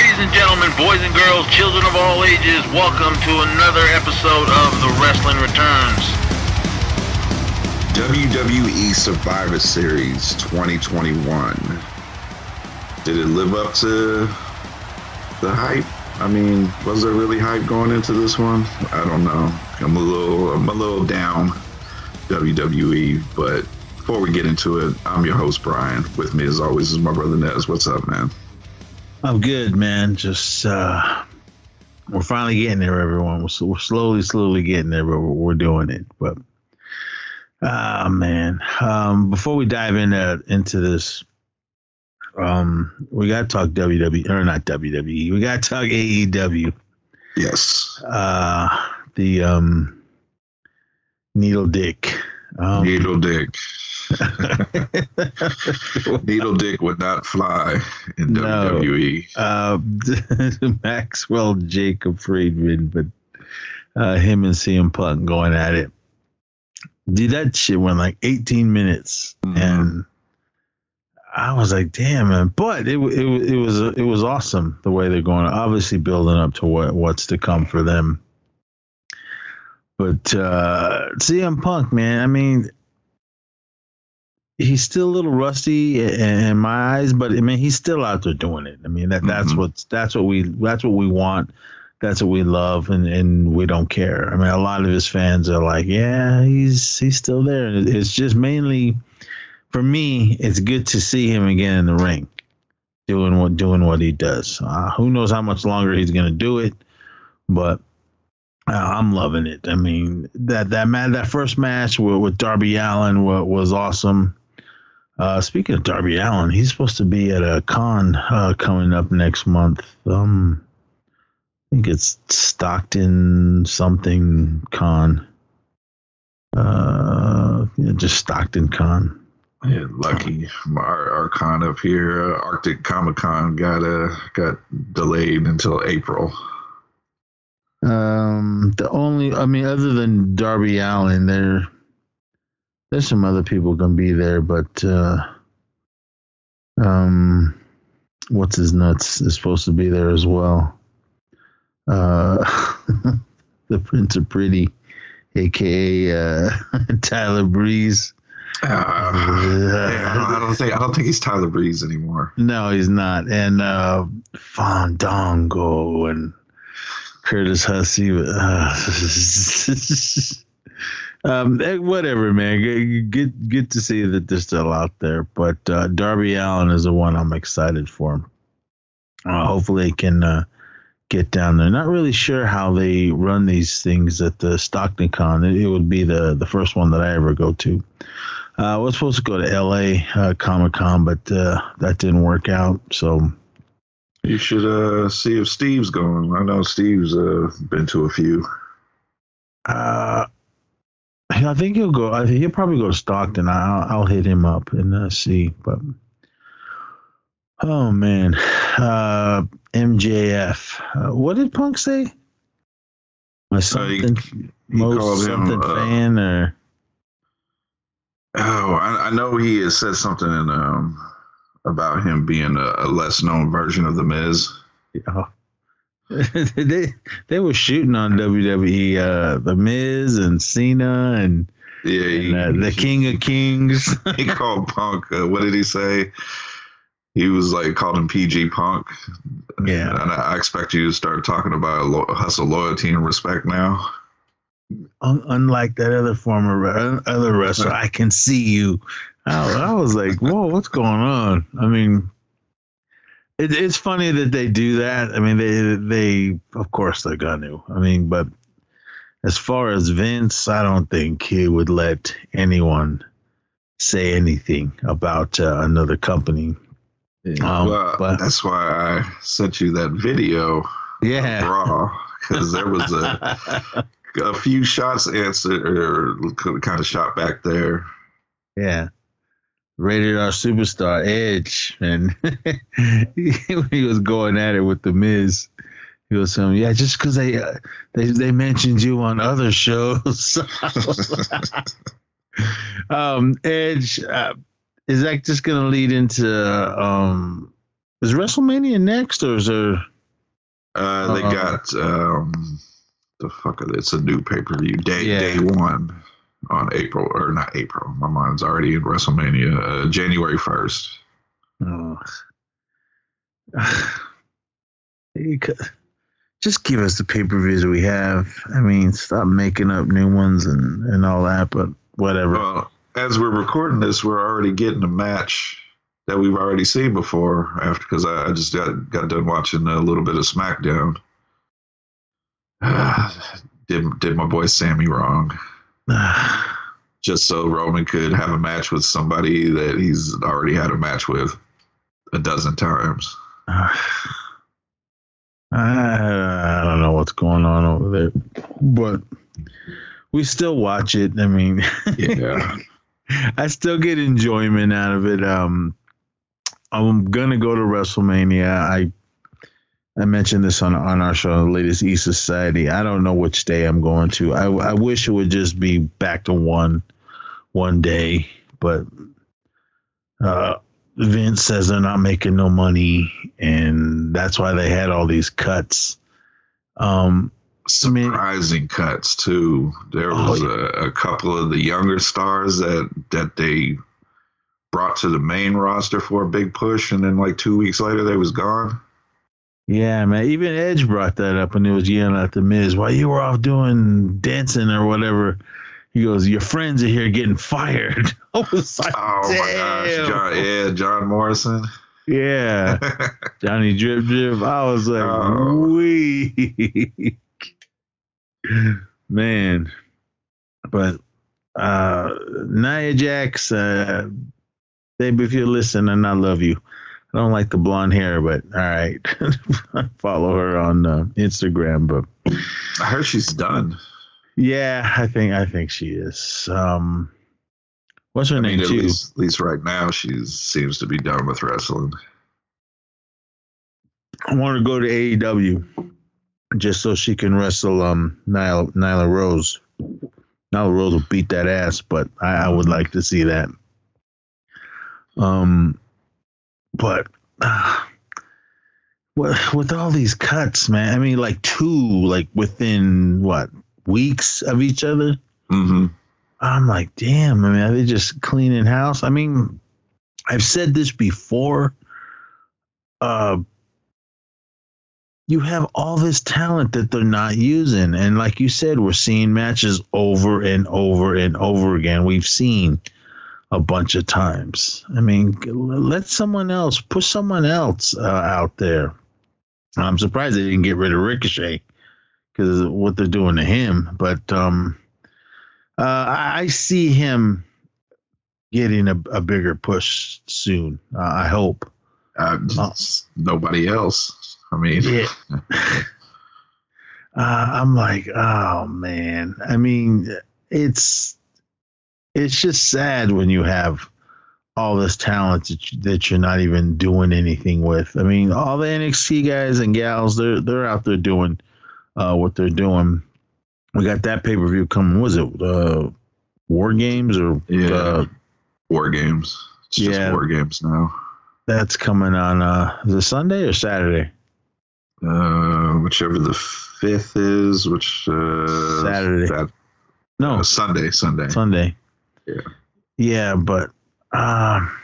Ladies and gentlemen, boys and girls, children of all ages, welcome to another episode of The Wrestling Returns. WWE Survivor Series 2021. Did it live up to the hype? I mean, was there really hype going into this one? I don't know. I'm a little, I'm a little down WWE, but before we get into it, I'm your host Brian. With me, as always, is my brother Nez. What's up, man? I'm good, man. Just uh, we're finally getting there, everyone. We're, we're slowly, slowly getting there, but we're, we're doing it. But ah, uh, man. Um, before we dive into into this, um, we got to talk WWE or not WWE. We got to talk AEW. Yes. Uh, the um, Needle Dick. Um, Needle Dick. Needle Dick would not fly in no. WWE. Uh, Maxwell Jacob Friedman, but uh, him and CM Punk going at it. Dude, that shit went like 18 minutes, mm-hmm. and I was like, "Damn, man!" But it it it was it was awesome the way they're going. Obviously, building up to what what's to come for them. But uh, CM Punk, man, I mean, he's still a little rusty in my eyes, but I mean he's still out there doing it. I mean that that's mm-hmm. what that's what we that's what we want. That's what we love, and, and we don't care. I mean, a lot of his fans are like, "Yeah, he's he's still there." It's just mainly, for me, it's good to see him again in the ring, doing what doing what he does. Uh, who knows how much longer he's gonna do it, but uh, I'm loving it. I mean that that man that first match with, with Darby Allin was, was awesome. Uh, speaking of Darby Allin, he's supposed to be at a con uh, coming up next month. Um, I think it's Stockton something con. Uh, yeah, just Stockton Con. Yeah, lucky. Our, our con up here, uh, Arctic Comic Con, got uh, got delayed until April. Um, the only, I mean, other than Darby Allin, there there's some other people gonna be there, but uh, um, what's his nuts is supposed to be there as well. Uh, the Prince of Pretty, aka uh, Tyler Breeze. Uh, I don't think I don't think he's Tyler Breeze anymore. No, he's not. And uh, Fandango and Curtis Hussey. Uh, um, eh, whatever, man. Get get to see that they're still out there. But uh, Darby Allin is the one I'm excited for. Uh, hopefully, they can uh, get down there. Not really sure how they run these things at the Stockton Con. It, it would be the the first one that I ever go to. Uh, I was supposed to go to L.A. Uh, Comic Con, but uh, that didn't work out. So you should uh, see if Steve's going. I know Steve's uh, been to a few. Uh, I think he'll go. I think he'll probably go to Stockton. I'll, I'll hit him up and uh, see. But oh man, uh, MJF. Uh, what did Punk say? My something, uh, he, he most something him, uh, fan or? Oh, I, I, know he has said something in, um, about him being a, a, less known version of the Miz. Yeah. they they were shooting on WWE, uh, the Miz and Cena and yeah, he, and, uh, the King of Kings. he called Punk. Uh, what did he say? He was like called him PG Punk. Yeah, and I, I expect you to start talking about lo- hustle, loyalty, and respect now. unlike that other former other wrestler, I can see you. I, I was like, whoa, what's going on? I mean it, it's funny that they do that. I mean, they they of course they're gonna. I mean, but as far as Vince, I don't think he would let anyone say anything about uh, another company. Yeah, um, well, but that's why I sent you that video. Yeah, raw because there was a a few shots answered or kind of shot back there. Yeah rated R superstar Edge, and he, was going at it with the Miz. He was saying, "Yeah, just because they, uh, they they mentioned you on other shows." um, Edge uh, is that just going to lead into um, is WrestleMania next, or is there Uh, they Uh, got um, the fuck. Are they? It's a new pay per view. Day Yeah. day one on April or not April. My mind's already in WrestleMania. Uh, January first. Oh. You could- Just give us the pay per views we have. I mean, stop making up new ones and, and all that, but whatever. Well, as we're recording this, we're already getting a match that we've already seen before. After because I, I just got got done watching a little bit of SmackDown. did did my boy Sammy wrong? Just so Roman could have a match with somebody that he's already had a match with a dozen times. I, I don't know what's going on over there, but we still watch it. I mean, Yeah. I still get enjoyment out of it. Um, I'm gonna go to WrestleMania. I I mentioned this on on our show, the latest E Society. I don't know which day I'm going to. I I wish it would just be back to one one day, but uh, Vince says they're not making no money, and that's why they had all these cuts. Um, surprising cuts too. There Oh, was yeah. a, a couple of the younger stars that that they brought to the main roster for a big push, and then like two weeks later they was gone. Yeah, man. Even Edge brought that up when he was yelling at the Miz while you were off doing dancing or whatever. He goes, "Your friends are here getting fired." I was like, Oh my gosh, John, yeah, John Morrison. "Yeah, Johnny Drip Drip." I was like, Oh. "Wee, man." But uh Nia Jax, uh, baby, if you're listening, I love you. I don't like the blonde hair, but all right. Follow her on uh, Instagram, but I heard she's done. yeah, I think I think she is. Um, what's her I name mean, at too? least, at least right now she seems to be done with wrestling. I want to go to AEW just so she can wrestle um Nyla, Nyla Rose. Nyla Rose will beat that ass, but I, I would like to see that. Um, but uh, with, with all these cuts, man, I mean, like two, like within what weeks of each other. hmm I'm like, damn, I mean, are they just cleaning house? I mean, I've said this before. Uh, you have all this talent that they're not using. And like you said, we're seeing matches over and over and over again. We've seen a bunch of times. I mean, let someone else, push someone else uh, out there. I'm surprised they didn't get rid of Ricochet because of what they're doing to him. But, um, uh, I see him getting a, a bigger push soon. Uh, I hope. Uh. Nobody else. I mean, Yeah. Uh, I'm like, oh man. I mean, it's it's just sad when you have all this talent that, you, that you're not even doing anything with. I mean, all the NXT guys and gals, they're they're out there doing uh, what they're doing. We got that pay per view coming. Was it uh, War Games or Yeah. uh, war games. It's just Yeah. war games now. That's coming on uh is it Sunday or Saturday? Uh, whichever the fifth is, which uh, Saturday. That, No, uh, Sunday. Sunday. Sunday. Yeah. Yeah, but um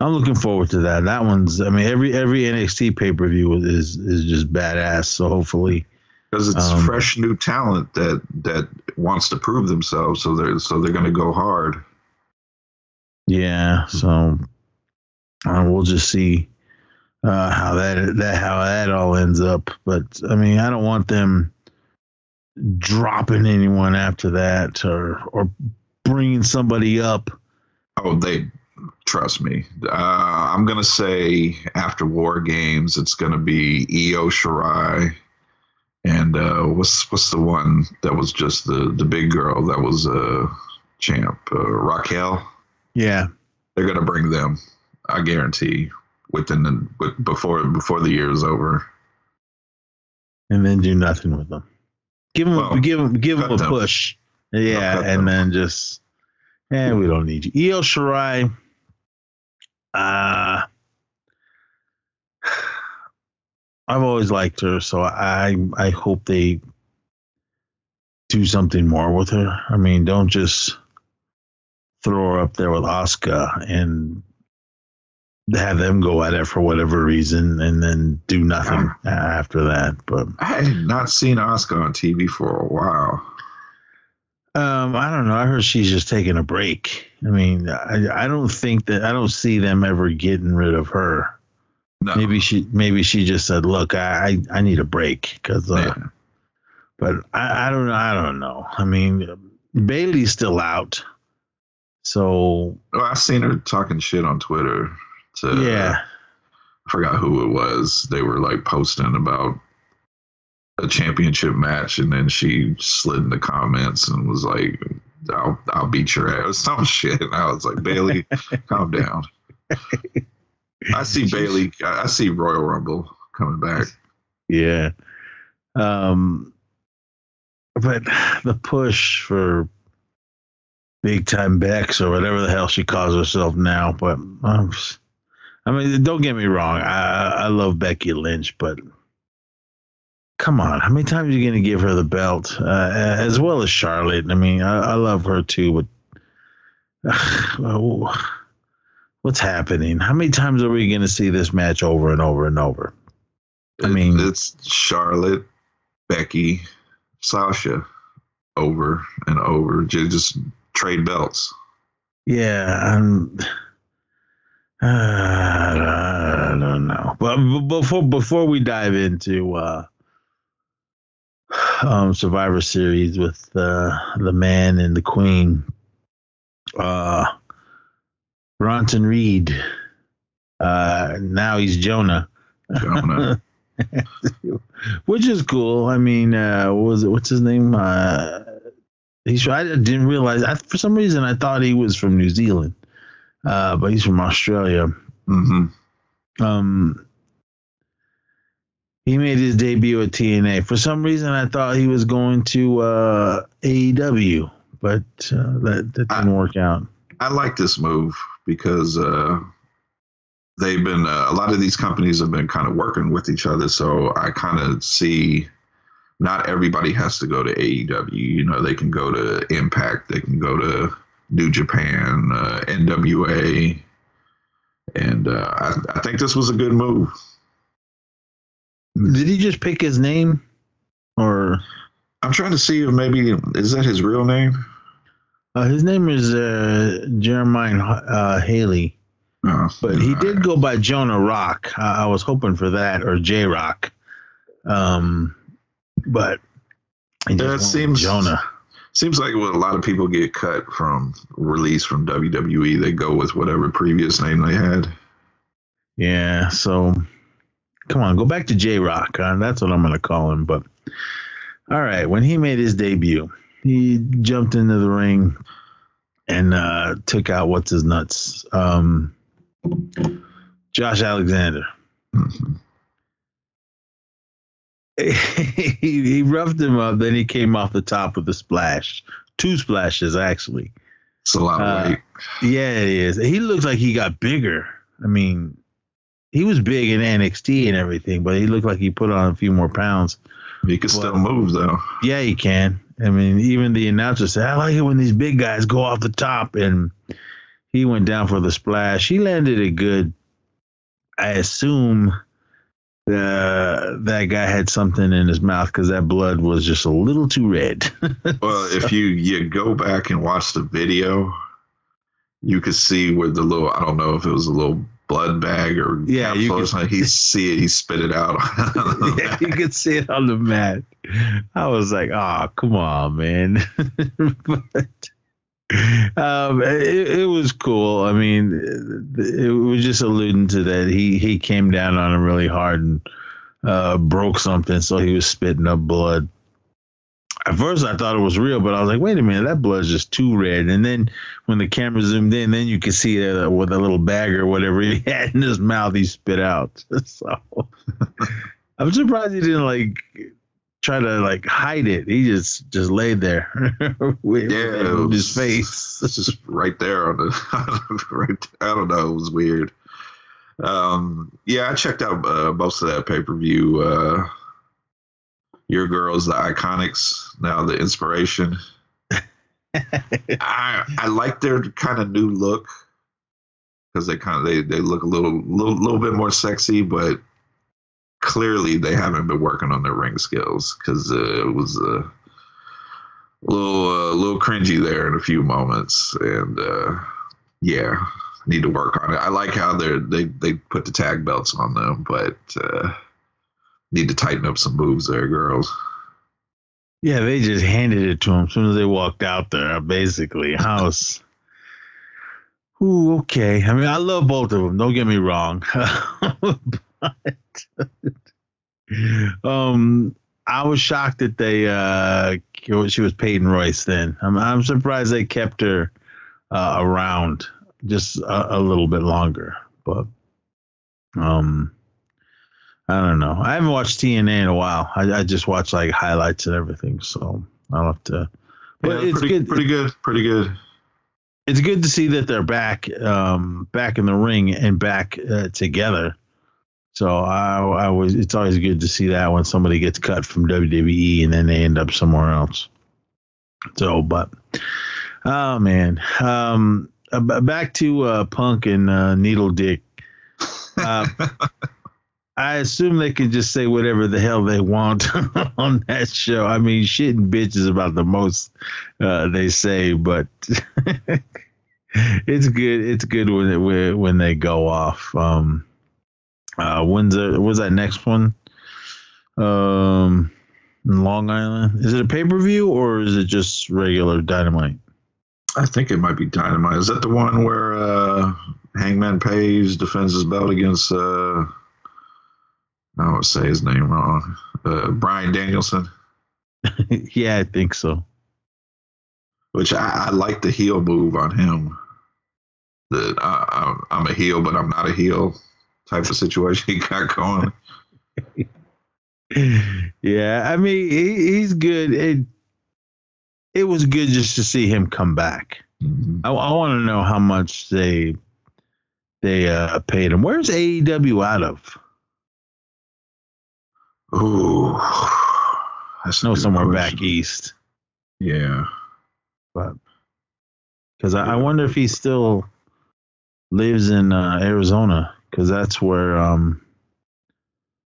I'm looking forward to that. That one's I mean every every NXT pay-per-view is is just badass. So hopefully because it's Um, fresh new talent that that wants to prove themselves so they're so they're going to go hard yeah, so uh, we'll just see uh how that that how that all ends up. But I mean, I don't want them dropping anyone after that or or bringing somebody up oh they trust me uh, i'm going to say after war games it's going to be io shirai and uh, what's what's the one that was just the the big girl that was uh champ uh, raquel Yeah. they're going to bring them i guarantee within the with, before before the year is over and then do nothing with them. Give them, Well, give them, give them a them. push. Yeah, and then just, eh, we don't need you. Io Shirai, uh, I've always liked her, so I I hope they do something more with her. I mean, don't just throw her up there with Asuka and have them go at it for whatever reason and then do nothing after that. But I had not seen Asuka on TV for a while. Um, I don't know. I heard she's just taking a break. I mean, I, I don't think that I don't see them ever getting rid of her. No. Maybe she maybe she just said, "Look, I I, I need a break," because. Uh, Yeah. But I, I don't know. I don't know. I mean, Bayley's still out, so Well, I've seen her talking shit on Twitter. To, yeah, I forgot who it was. They were like posting about a championship match, and then she slid in the comments and was like, "I'll I'll beat your ass," some shit. And I was like, Bayley, calm down. I see Bayley. I see Royal Rumble coming back. yeah. Um, but the push for big time Becks or whatever the hell she calls herself now. But um, I mean, don't get me wrong. I I love Becky Lynch, but come on, how many times are you going to give her the belt? Uh, as well as Charlotte. I mean, I, I love her too, but what's happening? How many times are we going to see this match over and over and over? I mean- it's Charlotte, Becky, Sasha, over and over. Ju- Just trade belts. Yeah, um, I don't know. But before before we dive into uh, um, Survivor Series with uh, the man and the queen, uh, Bronson Reed. Uh, now he's Jonah, Jonah. which is cool. I mean, uh, what was it? What's his name? Uh, he's. I didn't realize. I, for some reason, I thought he was from New Zealand, uh, but he's from Australia. hmm Um, he made his debut at TNA. For some reason, I thought he was going to uh, AEW, but uh, that, that didn't work out. I like this move because uh, they've been uh, a lot of these companies have been kind of working with each other. So I kind of see not everybody has to go to AEW. You know, they can go to Impact, they can go to New Japan, uh, NWA, and uh, I, I think this was a good move. Did he just pick his name, or I'm trying to see if maybe is that his real name? uh, his name is uh, Jeremiah uh, Haley? No, But he did go by Jonah Rock. I, I was hoping for that or J Rock. Um, but he just Yeah, it went with seems- Jonah. Seems like when a lot of people get cut from release from WWE, they go with whatever previous name they had. Yeah, so come on, go back to J Rock. Uh, that's what I'm going to call him. But all right, when he made his debut, he jumped into the ring and uh, took out what's his nuts, um, Josh Alexander. he, he roughed him up, then he came off the top with a splash, two splashes actually. It's a lot of Uh, weight. Yeah, it is. He looks like he got bigger. I mean, he was big in NXT and everything, but he looked like he put on a few more pounds. He can still move though. Yeah, he can. I mean, even the announcer said, I like it when these big guys go off the top. And he went down for the splash. He landed it good. I assume uh, that guy had something in his mouth because that blood was just a little too red. Well, if you you go back and watch the video, you could see where the little I don't know if it was a little blood bag or Yeah, you could- He see it, he spit it out. yeah, you could see it on the mat. I was like, "Oh, come on, man!" but um, it, it was cool. I mean, it, it was just alluding to that he he came down on him really hard and uh, broke something, so he was spitting up blood. At first, I thought it was real, but I was like, "Wait a minute, that blood's just too red." And then when the camera zoomed in, then you could see that with a little bag or whatever he had in his mouth, he spit out. So. I'm surprised he didn't like try to like hide it. He just just laid there with yeah, it it in was his face. It's just right there on the right. I don't know. It was weird. Um, yeah, I checked out uh, most of that pay per view. Uh, your girls, the Iconics, now the Inspiration. I I like their kind of new look because they kind of they, they look a little, little little bit more sexy, but clearly they haven't been working on their ring skills because uh, it was a little uh, little cringy there in a few moments, and uh, yeah, need to work on it. I like how they they they put the tag belts on them, but uh, need to tighten up some moves there, girls. Yeah, they just handed it to him as soon as they walked out there. Basically, house. Ooh, okay. I mean, I love both of them. Don't get me wrong. but, um, I was shocked that they uh she was Peyton Royce. Then I'm I'm surprised they kept her uh, around just a, a little bit longer. But um, I don't know. I haven't watched TNA in a while. I, I just watch like highlights and everything. So I'll have to. But yeah, it's pretty, good. Pretty good. Pretty good. It's good to see that they're back, um, back in the ring and back uh, together. So I, I was. It's always good to see that when somebody gets cut from WWE and then they end up somewhere else. So, but oh man, um, back to uh, Punk and uh, Needle Dick. Uh, I assume they can just say whatever the hell they want on that show. I mean, shit and bitches about the most uh, they say, but it's good. It's good when it, when they go off. Um, uh, when's the, was that next one? Um, Long Island. Is it a pay per view or is it just regular Dynamite? I think it might be Dynamite. Is that the one where uh, Hangman Page defends his belt against? Uh, I won't say his name wrong. Uh, Bryan Danielson. yeah, I think so. Which I, I like the heel move on him. That I, am a heel, but I'm not a heel type of situation he got going. yeah, I mean he, he's good. It, it was good just to see him come back. Mm-hmm. I, I want to know how much they they uh, paid him. Where's AEW out of? Ooh, I know somewhere question. back east. Yeah, but because I, I, wonder if he still lives in uh, Arizona because that's where um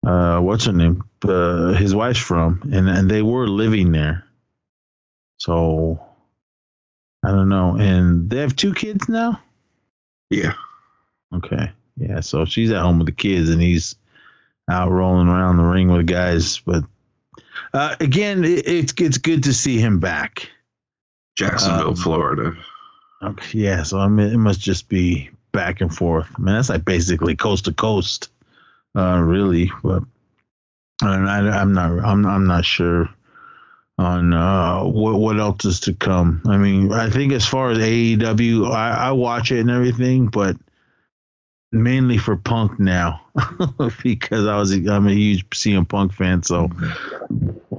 uh what's her name uh, his wife's from and and they were living there so I don't know. And they have two kids now? Yeah. Okay. Yeah. So she's at home with the kids and he's out rolling around the ring with guys. But uh, again, it, it's it's good to see him back. Jacksonville, um, Florida. Okay, yeah, so I mean, it must just be back and forth. I mean, that's like basically coast to coast, uh, really. But I, I'm not, I'm, I'm not sure on uh, what what else is to come. I mean, I think as far as AEW, I, I watch it and everything, but mainly for Punk now because I was I'm a huge CM Punk fan. So,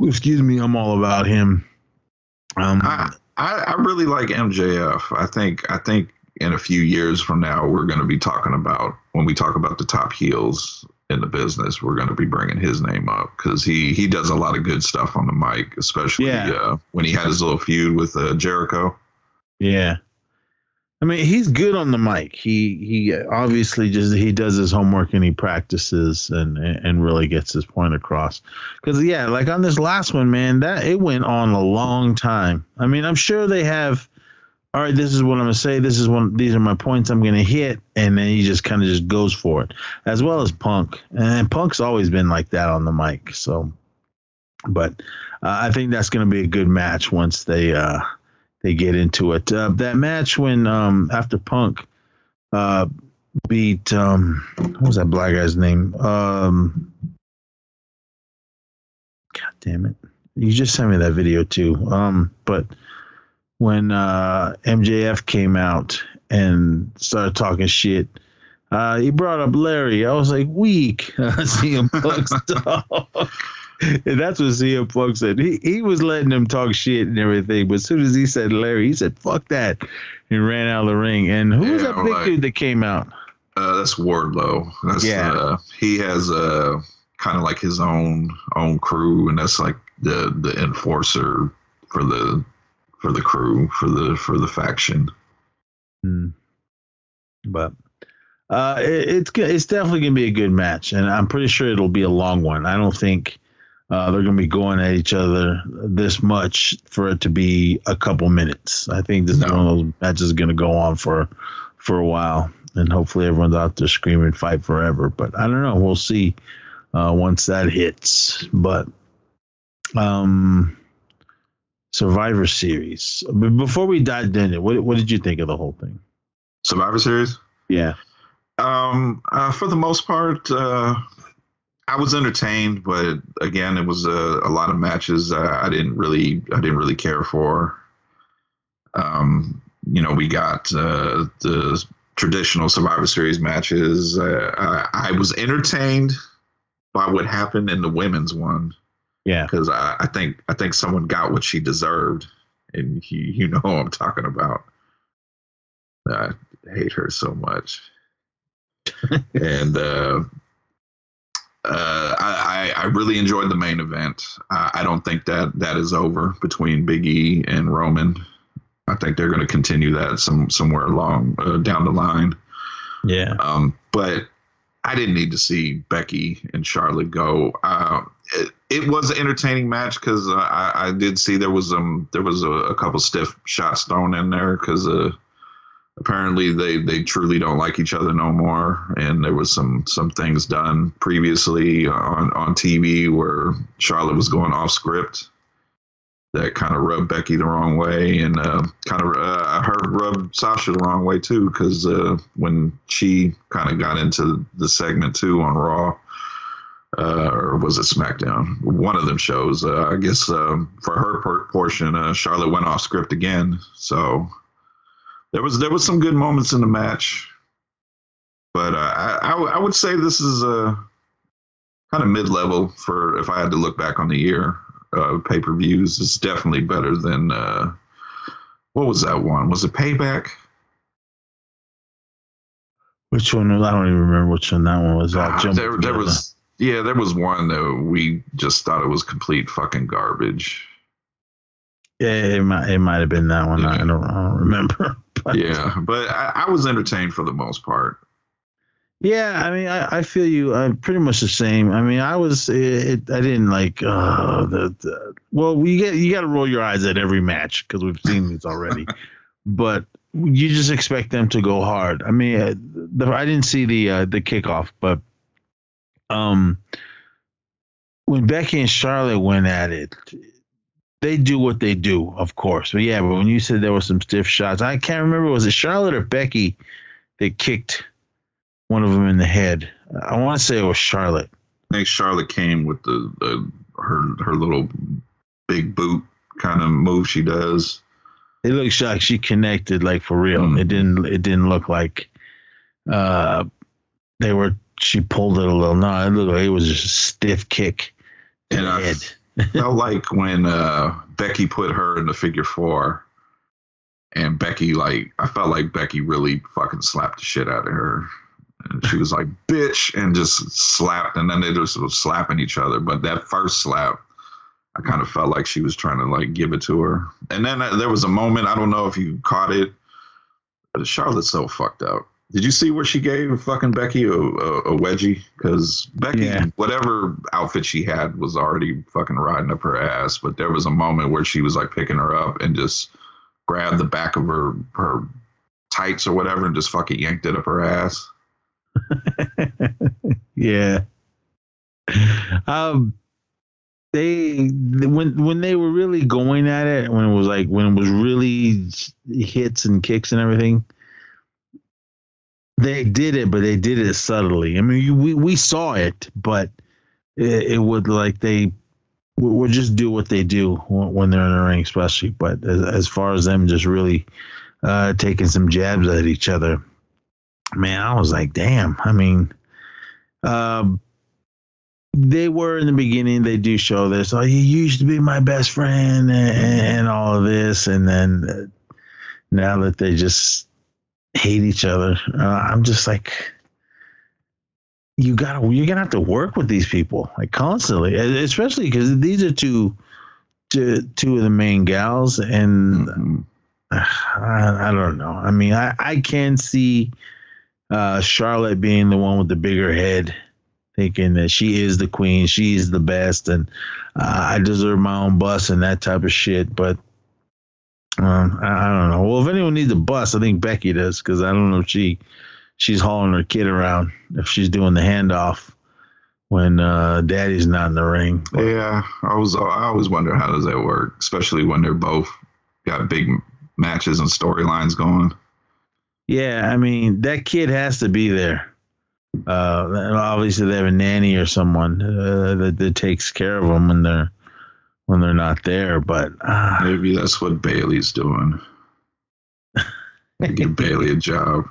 excuse me, I'm all about him. Um, I, I, I really like MJF. I think I think in a few years from now we're going to be talking about when we talk about the top heels in the business, we're going to be bringing his name up because he he does a lot of good stuff on the mic, especially yeah. uh, when he had his little feud with uh, Jericho. Yeah, I mean he's good on the mic. He he obviously just he does his homework and he practices and and really gets his point across. Because yeah, like on this last one, man, that it went on a long time. I mean, I'm sure they have all right, this is what I'm gonna say. This is one. These are my points I'm gonna hit, and then he just kind of just goes for it, as well as Punk. And Punk's always been like that on the mic. So, but uh, I think that's gonna be a good match once they uh, they get into it. Uh, that match when um, after Punk uh, beat um, what was that black guy's name? Um, God damn it! You just sent me that video too. Um, but when uh, MJF came out and started talking shit. Uh, he brought up Larry. I was like, weak. CM Punk's talk. And that's what CM Punk said. He he was letting him talk shit and everything, but as soon as he said Larry, he said, fuck that. And ran out of the ring. And who yeah, was that big like, dude that came out? Uh, that's Wardlow. That's, Yeah. Uh, he has uh, kind of like his own own crew, and that's like the the enforcer for the for the crew for the for the faction. Hmm. But uh, it, it's it's definitely gonna be a good match, and I'm pretty sure it'll be a long one. I don't think uh, they're gonna be going at each other this much for it to be a couple minutes. I think this is one of those matches is gonna go on for for a while, and hopefully everyone's out there screaming "fight forever." But I don't know. We'll see uh, once that hits. But um. Survivor Series. But before we dive in it, what, what did you think of the whole thing? Survivor Series. Yeah. Um, uh, for the most part, uh, I was entertained, but again, it was a, a lot of matches uh, I didn't really, I didn't really care for. Um, you know, we got uh, the traditional Survivor Series matches. Uh, I, I was entertained by what happened in the women's one Yeah. because I, I think I think someone got what she deserved, and you, you know who I'm talking about. I hate her so much, and uh, uh, I, I I really enjoyed the main event. I, I don't think that that is over between Big E and Roman. I think they're going to continue that some somewhere along uh, down the line. Yeah. Um, but I didn't need to see Becky and Charlotte go. Uh, it, it was an entertaining match because uh, I, I did see there was um there was a, a couple stiff shots thrown in there because uh, apparently they they truly don't like each other no more, and there was some some things done previously on on TV where Charlotte was going off script. That kind of rubbed Becky the wrong way, and uh, kind of uh, her rubbed Sasha the wrong way too. Because uh, when she kind of got into the segment too on Raw, uh, or was it SmackDown? One of them shows. Uh, I guess um, for her por- portion, uh, Charlotte went off script again. So there was there was some good moments in the match, but uh, I, I w- I would say this is uh, kind of mid level for if I had to look back on the year uh, pay per views. It's definitely better than uh, what was that one? Was it Payback? Which one? was- I don't even remember which one that one was. Ah, there, there together. was yeah, there was one that we just thought it was complete fucking garbage. Yeah, it might. It might have been that one. I don't, I don't remember. But Yeah, but I, I was entertained for the most part. Yeah, I mean, I, I feel you. I'm pretty much the same. I mean, I was. It, I didn't like uh, the, the. Well, we get you got to roll your eyes at every match because we've seen these already. but you just expect them to go hard. I mean, uh, the, I didn't see the uh, the kickoff, but um, when Becky and Charlotte went at it, they do what they do, of course. But yeah, but when you said there were some stiff shots, I can't remember was it Charlotte or Becky that kicked one of them in the head. I want to say it was Charlotte. I think Charlotte came with the, the her her little big boot kind of move she does. It looks like she connected like for real. Mm. It didn't. It didn't look like uh they were. She pulled it a little. No, it looked like it was just a stiff kick And the I head. Felt like when uh, Becky put her in the figure four, and Becky like I felt like Becky really fucking slapped the shit out of her. And she was like, bitch, and just slapped, and then they just was slapping each other. But that first slap, I kind of felt like she was trying to like give it to her. And then uh, there was a moment, I don't know if you caught it, but Charlotte's so fucked up. Did you see where she gave fucking Becky a, a, a wedgie? Because Becky, Yeah. whatever outfit she had was already fucking riding up her ass. But there was a moment where she was like picking her up and just grabbed the back of her her tights or whatever and just fucking yanked it up her ass. yeah. Um, they when when they were really going at it, when it was like when it was really hits and kicks and everything, they did it, but they did it subtly. I mean, you, we we saw it, but it, it would like they would just do what they do when when they're in the ring, especially. But as, as far as them just really uh, taking some jabs at each other, man, I was like, damn. I mean, um, they were in the beginning. They do show this. Oh, you used to be my best friend, and, and all of this, and then uh, now that they just hate each other, uh, I'm just like, you gotta you're gonna have to work with these people like constantly, especially because these are two, two two of the main gals, and Mm-hmm. I, I don't know. I mean, I I can see uh, Charlotte being the one with the bigger head, thinking that she is the queen, she's the best, and uh, I deserve my own bus and that type of shit. But um, I, I don't know. Well, if anyone needs a bus, I think Becky does because I don't know if she she's hauling her kid around if she's doing the handoff when uh, Daddy's not in the ring. But, Yeah, I was. I always wonder how does that work, especially when they're both got big matches and storylines going. yeah, I mean that kid has to be there. Uh, obviously they have a nanny or someone uh, that, that takes care of them when they're when they're not there. But uh, Maybe that's what Bayley's doing. Give Bayley a job.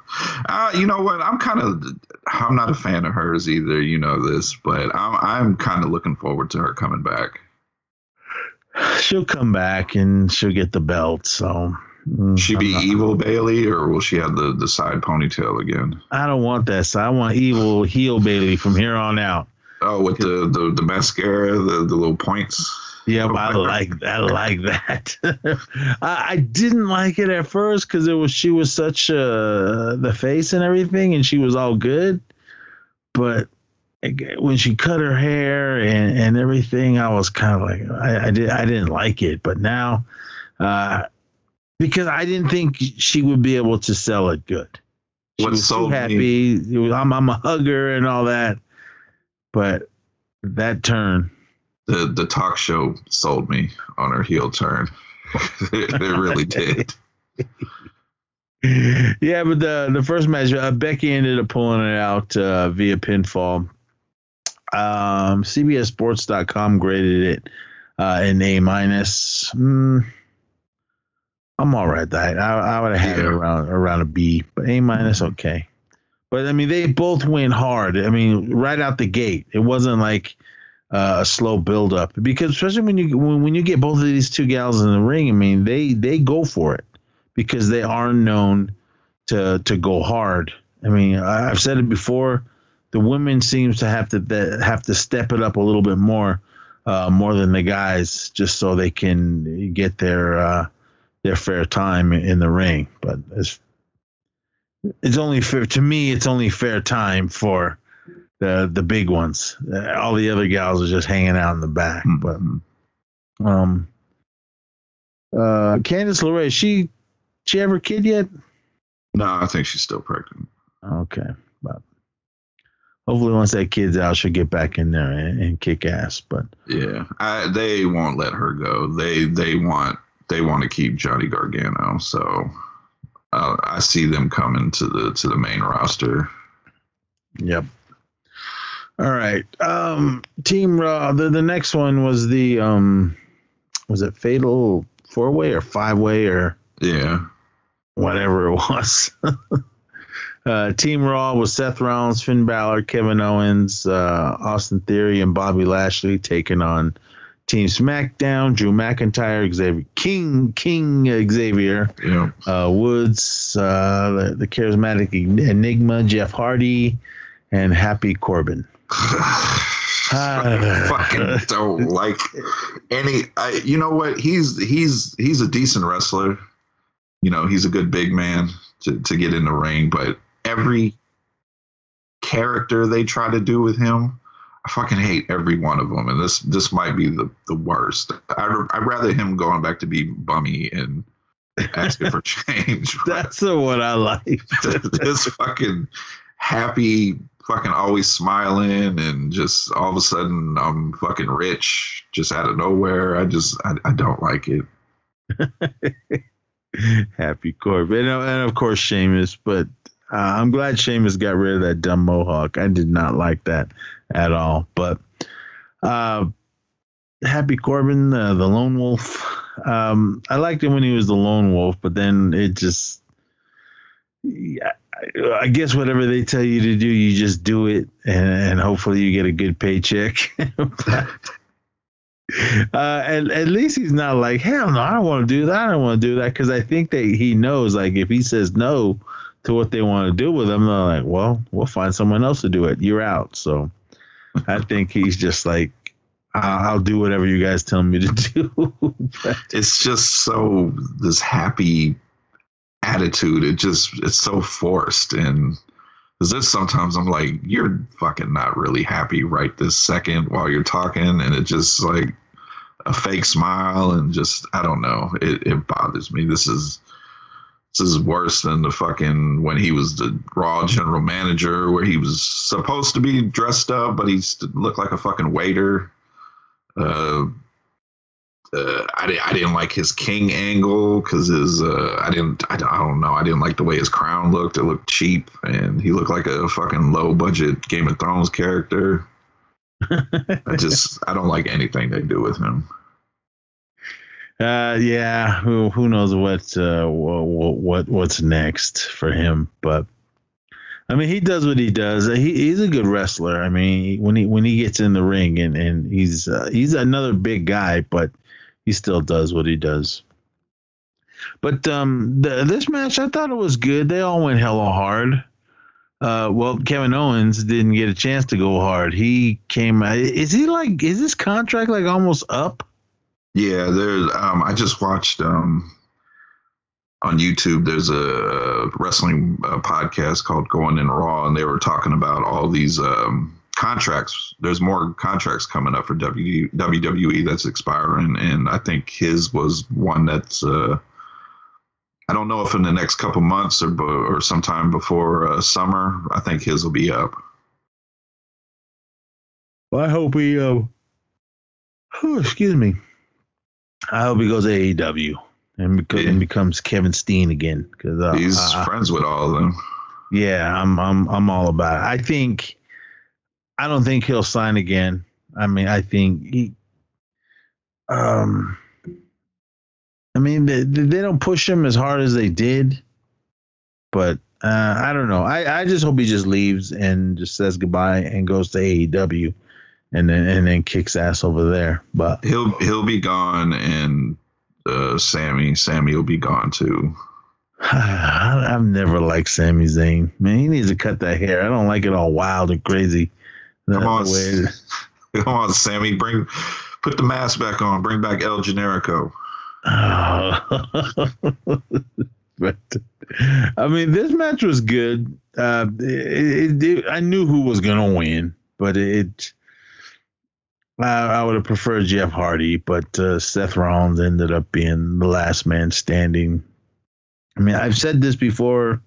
Uh, you know what? I'm kind of. I'm not a fan of hers either. You know this, but I'm. I'm kind of looking forward to her coming back. she'll come back and she'll get the belt. So mm, She be evil Bayley, or will she have the the side ponytail again? I don't want that. So I want evil heel Bayley from here on out. Oh, with the the, the mascara, the the little points. Yep, I like that. I like that. I, I didn't like it at first because it was she was such uh, the face and everything, and she was all good. But when she cut her hair and, and everything, I was kind of like I, I did I didn't like it. But now, uh, because I didn't think she would be able to sell it good. She What was too happy. Was, I'm I'm a hugger and all that, but that turn. The the talk show sold me on her heel turn. it, really did. yeah, but the the first match, uh, Becky ended up pulling it out uh, via pinfall. Um, CBSSports.com graded it uh, an A minus. Mm, I'm all right. That I, I would have had it around around a B, but A minus okay. But I mean, they both went hard. I mean, right out the gate, it wasn't like uh, a slow build up because especially when you when, when you get both of these two gals in the ring, I mean, they they go for it because they are known to to go hard. I mean, I've said it before. The women seems to have to that have to step it up a little bit more, uh, more than the guys, just so they can get their uh, their fair time in the ring. But it's it's only fair to me. It's only fair time for the the big ones. Uh, all the other gals are just hanging out in the back. But Mhm. um, uh, Candice LeRae, she she have her kid yet? No, I think she's still pregnant. Okay, but hopefully once that kid's out, she'll get back in there and, and kick ass. But Yeah, I, they won't let her go. They they want they want to keep Johnny Gargano. So uh, I see them coming to the to the main roster. yep. All right. Um, Team Raw. The the next one was the um, was it Fatal Four Way or Five Way or Yeah, whatever it was. uh, Team Raw was Seth Rollins, Finn Balor, Kevin Owens, uh, Austin Theory, and Bobby Lashley taking on Team SmackDown, Drew McIntyre, Xavier King, King Xavier, yeah. uh, Woods, uh, the, the charismatic Enigma, Jeff Hardy, and Happy Corbin. fucking don't like any. I, you know what? He's he's he's a decent wrestler. You know, he's a good big man to to get in the ring. But every character they try to do with him, I fucking hate every one of them. And this this might be the the worst. I I'd rather him going back to be bummy and asking for change. That's the one I like. this fucking happy, fucking always smiling, and just all of a sudden I'm fucking rich just out of nowhere. I just I, I don't like it. Happy Corbin, and, and of course Sheamus. But uh, I'm glad Sheamus got rid of that dumb mohawk. I did not like that at all. But uh, Happy Corbin, uh, the lone wolf. Um, I liked him when he was the lone wolf, but then it just. Yeah, I- guess whatever they tell you to do, you just do it, and, and hopefully you get a good paycheck. But, uh, and at least he's not like, hell no, I don't want to do that. I don't want to do that because I think that he knows, like, if he says no to what they want to do with him, they're like, well, we'll find someone else to do it. You're out. So I think he's just like, I'll, I'll do whatever you guys tell me to do. But- It's just so this happy attitude. It just it's so forced and. is this sometimes I'm like, you're fucking not really happy right this second while you're talking, and it just like a fake smile and just I don't know. It it bothers me. This is this is worse than the fucking when he was the Raw general manager, where he was supposed to be dressed up, but he looked like a fucking waiter. Uh, uh, I, di- I didn't like his king angle because his uh, I didn't I, don't- I don't know I didn't like the way his crown looked. It looked cheap, and he looked like a fucking low budget Game of Thrones character. I just I don't like anything they do with him. Uh, yeah, who who knows what uh what, what what's next for him? But I mean, he does what he does. He he's a good wrestler. I mean, when he when he gets in the ring and and he's uh, he's another big guy, but he still does what he does. But um, this match, I thought it was good. They all went hella hard. Uh, well, Kevin Owens didn't get a chance to go hard. He came. Is he like? Is this contract like almost up? Yeah, there's. Um, I just watched um, on YouTube. There's a wrestling uh, podcast called Going in Raw, and they were talking about all these um, contracts. There's more contracts coming up for WWE that's expiring, and I think his was one that's. Uh, I don't know if in the next couple months or or sometime before uh, summer. I think his will be up. Well, I hope he. Uh, oh, excuse me. I hope he goes to AEW and, Yeah. and becomes Kevin Steen again. Because uh, He's uh, friends with all of them. yeah, I'm I'm I'm all about it. I think. I don't think he'll sign again. I mean, I think he. Um. I mean, they, they don't push him as hard as they did, but uh, I don't know. I, I just hope he just leaves and just says goodbye and goes to AEW, and then and then kicks ass over there. But He'll he'll be gone, and uh, Sami Sami will be gone too. I've never liked Sami Zayn. Man, he needs to cut that hair. I don't like it all wild and crazy. Come on, Come on, Sami, bring put the mask back on. Bring back El Generico. but I mean, this match was good. Uh, it, it, I knew who was gonna win, but it. I, I would have preferred Jeff Hardy, but uh, Seth Rollins ended up being the last man standing. I mean, I've said this before,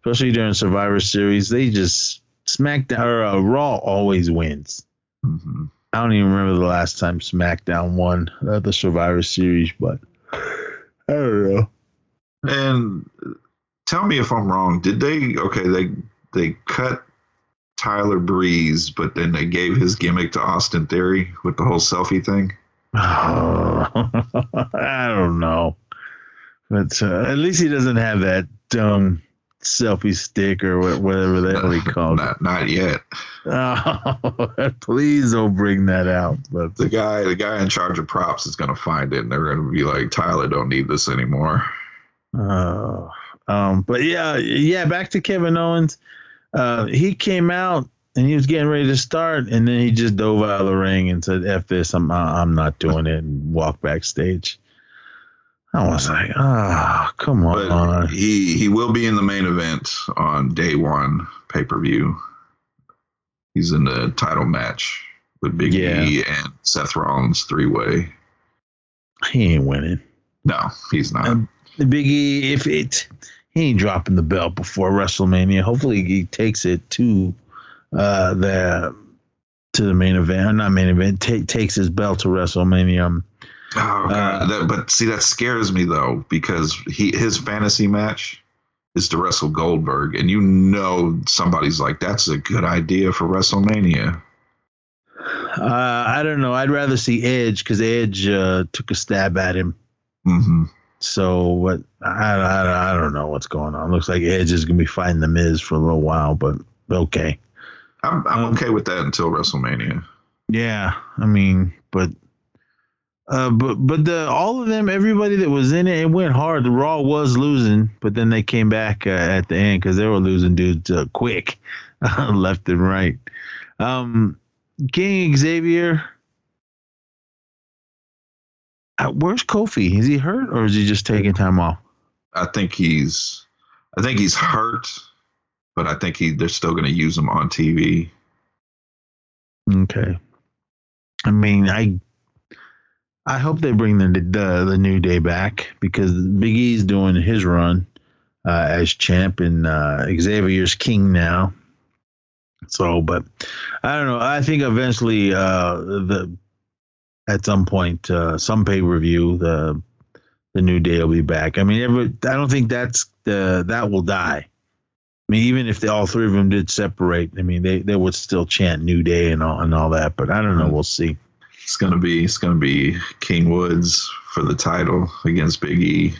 especially during Survivor Series. They just SmackDown or uh, Raw always wins. hmm I don't even remember the last time SmackDown won uh, the Survivor Series, but I don't know. And tell me if I'm wrong. Did they? Okay, they they cut Tyler Breeze, but then they gave his gimmick to Austin Theory with the whole selfie thing. I don't know, but uh, at least he doesn't have that dumb selfie stick or whatever that hell he called it. Not not yet. Oh, please don't bring that out. But The guy the guy in charge of props is gonna find it, and they're gonna be like, Tyler, don't need this anymore. Uh, um, but yeah, yeah. Back to Kevin Owens. Uh, he came out and he was getting ready to start, and then he just dove out of the ring and said, "F this, I'm I'm not doing it," and walked backstage. I was like, "Ah, come But on." he he will be in the main event on day one pay per view. He's in the title match with Big Yeah. E and Seth Rollins three way. He ain't winning. No, he's not. Um, The Big E, if it, he ain't dropping the belt before WrestleMania. Hopefully, he takes it to uh, the to the main event, not main event. ta- takes his belt to WrestleMania. Oh, God. uh, that, but see, that scares me though because he his fantasy match is to wrestle Goldberg, and you know somebody's like, "That's a good idea for WrestleMania." Uh, I don't know. I'd rather see Edge because Edge uh, took a stab at him. hmm So what? I, I I don't know what's going on. Looks like Edge is gonna be fighting the Miz for a little while, but okay. I'm I'm Um, okay with that until WrestleMania. Yeah, I mean, but Uh, but but the all of them, everybody that was in it, it went hard. The Raw was losing, but then they came back uh, at the end because they were losing dudes uh, quick, left and right. Um, King Xavier, uh, where's Kofi? Is he hurt or is he just taking time off? I think he's, I think he's hurt, but I think he they're still going to use him on TV. Okay. I mean, I I hope they bring the the, the new day back because Big E's doing his run uh, as champ and uh, Xavier's king now. So, but I don't know. I think eventually, uh, the at some point, uh, some pay per view, the the new day will be back. I mean, every, I don't think that's the that will die. I mean, even if they, all three of them did separate, I mean, they, they would still chant New Day and all and all that. But I don't know. We'll see. It's gonna be it's gonna be King Woods for the title against Big E.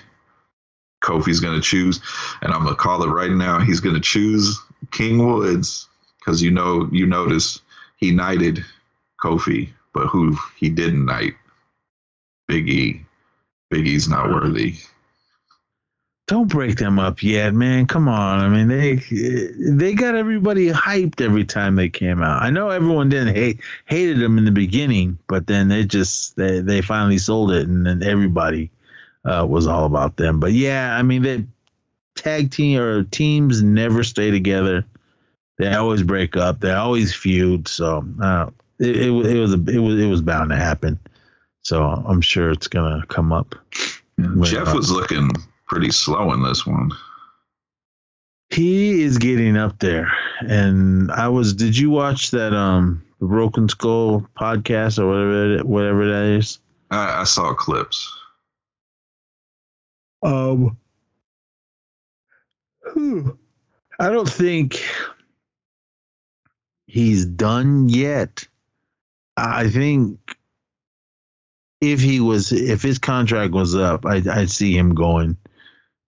Kofi's gonna choose, and I'm gonna call it right now. He's gonna choose King Woods because you know you notice he knighted Kofi, but who he didn't knight Big E. Big E's not worthy. Don't break them up yet, man. Come on. I mean, they they got everybody hyped every time they came out. I know everyone didn't hate hated them in the beginning, but then they just they they finally sold it, and then everybody uh, was all about them. But yeah, I mean, they tag team or teams never stay together. They always break up. They always feud. So uh, it, it, it was a, it was it was bound to happen. So I'm sure it's gonna come up. Jeff was looking pretty slow in this one. He is getting up there. And I was did you watch that um the Broken Skull podcast or whatever it, whatever that is? I, I saw clips. Um I don't think he's done yet. I think if he was if his contract was up, I'd, I'd see him going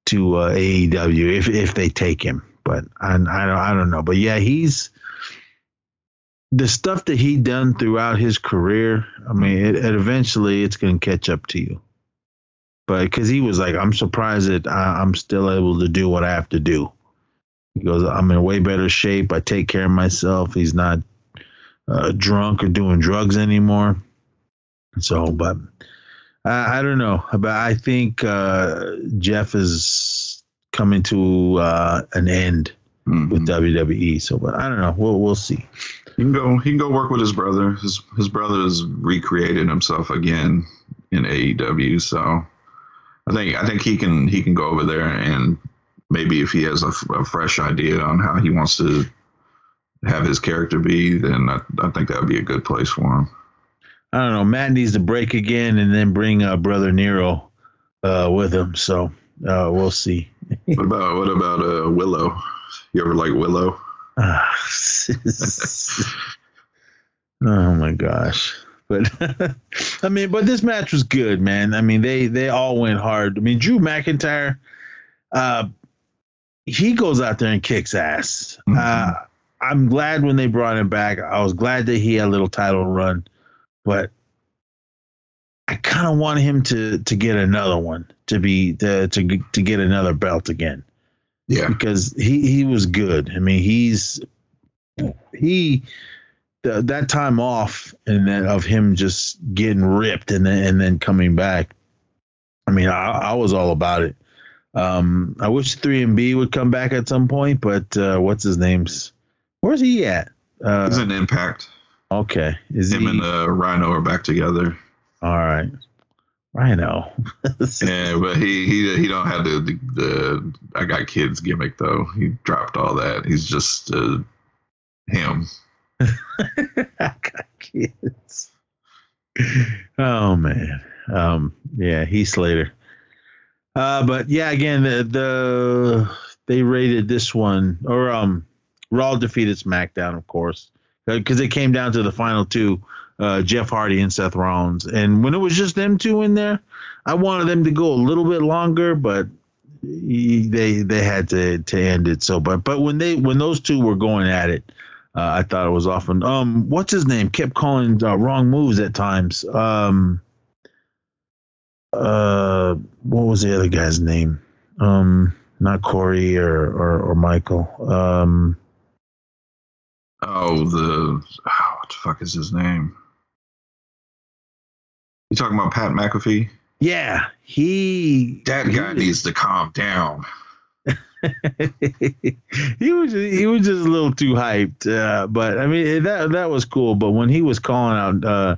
to uh, AEW if if they take him. But I I don't I don't know. But yeah, he's the stuff that he done throughout his career. I mean, it, it eventually it's to catch up to you. But because he was like, I'm surprised that I, I'm still able to do what I have to do. He goes, I'm in way better shape. I take care of myself. He's not uh, drunk or doing drugs anymore. So, but I, I don't know, but I think uh, Jeff is coming to uh, an end mm-hmm. with WWE. So, but I don't know. We'll we'll see. He can go. He can go work with his brother. His his brother has recreated himself again in AEW. So, I think I think he can he can go over there and maybe if he has a, a fresh idea on how he wants to have his character be, then I, I think that would be a good place for him. I don't know. Matt needs to break again and then bring uh, brother Nero uh, with him. So uh, we'll see. what about what about uh, Willow? You ever like Willow? oh my gosh. But I mean, but this match was good, man. I mean, they they all went hard. I mean, Drew McIntyre, uh, he goes out there and kicks ass. Mm-hmm. Uh, I'm glad when they brought him back. I was glad that he had a little title run but I kind of want him to to get another one to be to to to get another belt again. Yeah, because he he was good. I mean, he's he the, that time off and then of him just getting ripped and then and then coming back. I mean, I, I was all about it. Um, I wish 3MB would come back at some point, but uh, what's his name's? Where's he at? Uh, He's an Impact. Okay. Is him he... and the Rhino are back together? All right. Rhino. yeah, but he he he don't have the, the, the I got kids gimmick though. He dropped all that. He's just uh, him. I got kids. Oh man. Um. Yeah, Heath Slater. Uh, but yeah, again, the, the they rated this one or um, Raw defeated SmackDown, of course because it came down to the final two, uh, Jeff Hardy and Seth Rollins. And when it was just them two in there, I wanted them to go a little bit longer, but they they had to to end it. So, but but when they when those two were going at it, uh, I thought it was often um what's his name kept calling uh, wrong moves at times. Um, uh, what was the other guy's name? Um, not Corey or or, or Michael. Um, Oh, the oh, what the fuck is his name? You talking about Pat McAfee? yeah, he That guy he- needs to calm down. he was he was just a little too hyped. Uh, but I mean that that was cool. But when he was calling out uh,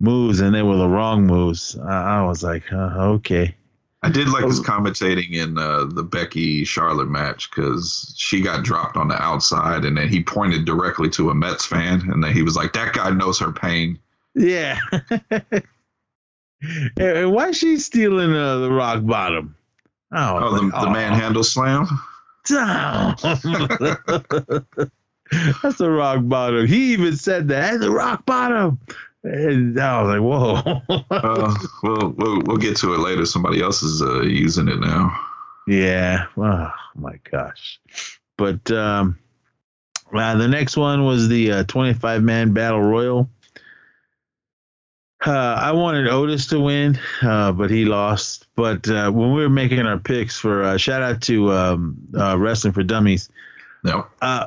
moves and they were the wrong moves, I, I was like, uh, okay. I did like his Oh. commentating in uh, the Becky Charlotte match because she got dropped on the outside, and then he pointed directly to a Mets fan, and then he was like, "That guy knows her pain." Yeah. and why is she stealing uh, the rock bottom? Oh, Oh, the, the manhandle slam. That's the rock bottom. He even said that. The rock bottom. And I was like, whoa. Uh, well, we'll we'll get to it later. Somebody else is uh, using it now. yeah. Oh my gosh. But um uh, the next one was the uh, 25 man battle royal. Uh, I wanted Otis to win, uh, but he lost. But uh, when we were making our picks for uh, shout out to um, uh, Wrestling for Dummies, No, uh,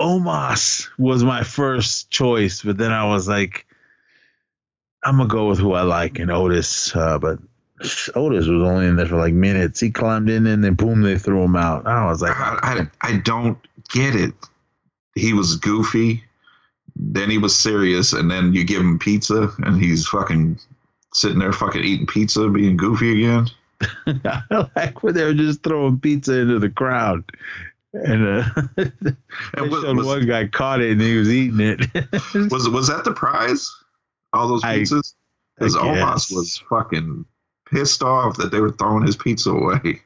Omos was my first choice, but then I was like, I'm gonna go with who I like and Otis. Uh, but Otis was only in there for like minutes. He climbed in and then boom, they threw him out. I was like, I, I I don't get it. He was goofy, then he was serious, and then you give him pizza, and he's fucking sitting there fucking eating pizza, being goofy again. I like when they were just throwing pizza into the crowd. And uh, And was, was, one guy caught it and he was eating it. was was that the prize? All those pizzas? Because I Omos was fucking pissed off that they were throwing his pizza away.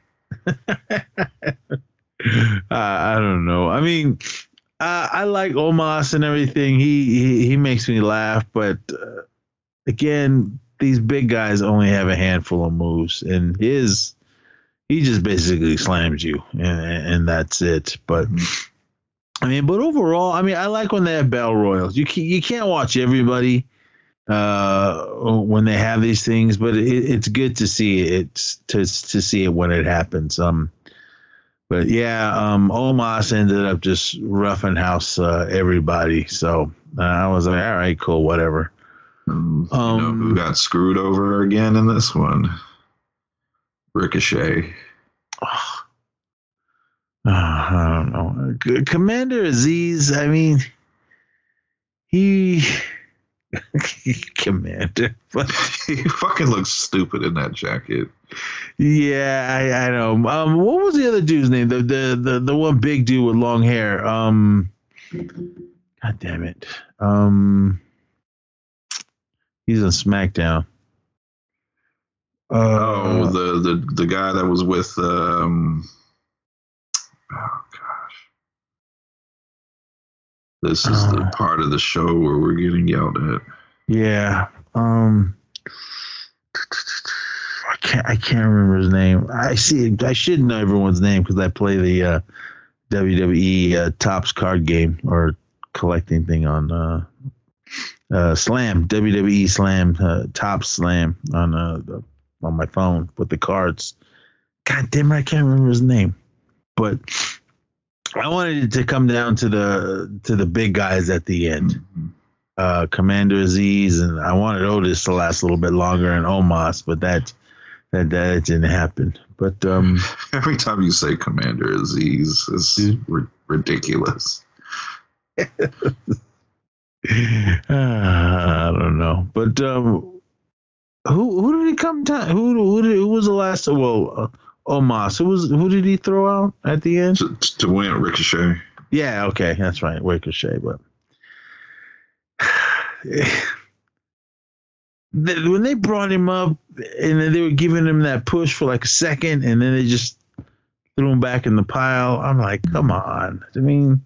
I don't know. I mean, uh, I like Omos and everything. He he, he makes me laugh, but uh, again, these big guys only have a handful of moves, and his he just basically slams you, and, and that's it. But I mean, but overall, I mean, I like when they have battle royals. You can, you can't watch everybody uh when they have these things but it, it's good to see it to to see it when it happens um but yeah um omos ended up just roughing house uh, everybody so uh, i was like all right cool whatever Um, you know Um, who got screwed over again in this one? Ricochet. Ah, i don't know commander Azeez i mean he commander but he fucking looks stupid in that jacket. Yeah, I, I know. Um, what was the other dude's name? The the the the one big dude with long hair. Um, God damn it. Um, he's on SmackDown. Uh, Oh, the the the guy that was with um oh gosh. This is the Uh. part of the show where we're getting yelled at. yeah. Um, I can't I can't remember his name. I see. I should know everyone's name because I play the uh, WWE uh, Topps card game or collecting thing on uh, uh, Slam WWE Slam uh, Top Slam on uh, the, on my phone with the cards. God damn it, I can't remember his name, but I wanted it to come down to the to the big guys at the end. Uh, Commander Azeez and I wanted Otis to last a little bit longer and Omos, but that that that didn't happen. But um, Every time you say Commander Azeez, it's Dude. ri- ridiculous. uh, I don't know. But um, who who did he come to? Who who, did, who was the last? Well, uh, Omos. Who was who did he throw out at the end? To, to win Ricochet. Yeah, okay, that's right, Ricochet. But when they brought him up and then they were giving him that push for like a second, and then they just threw him back in the pile. I'm like, come on. I mean,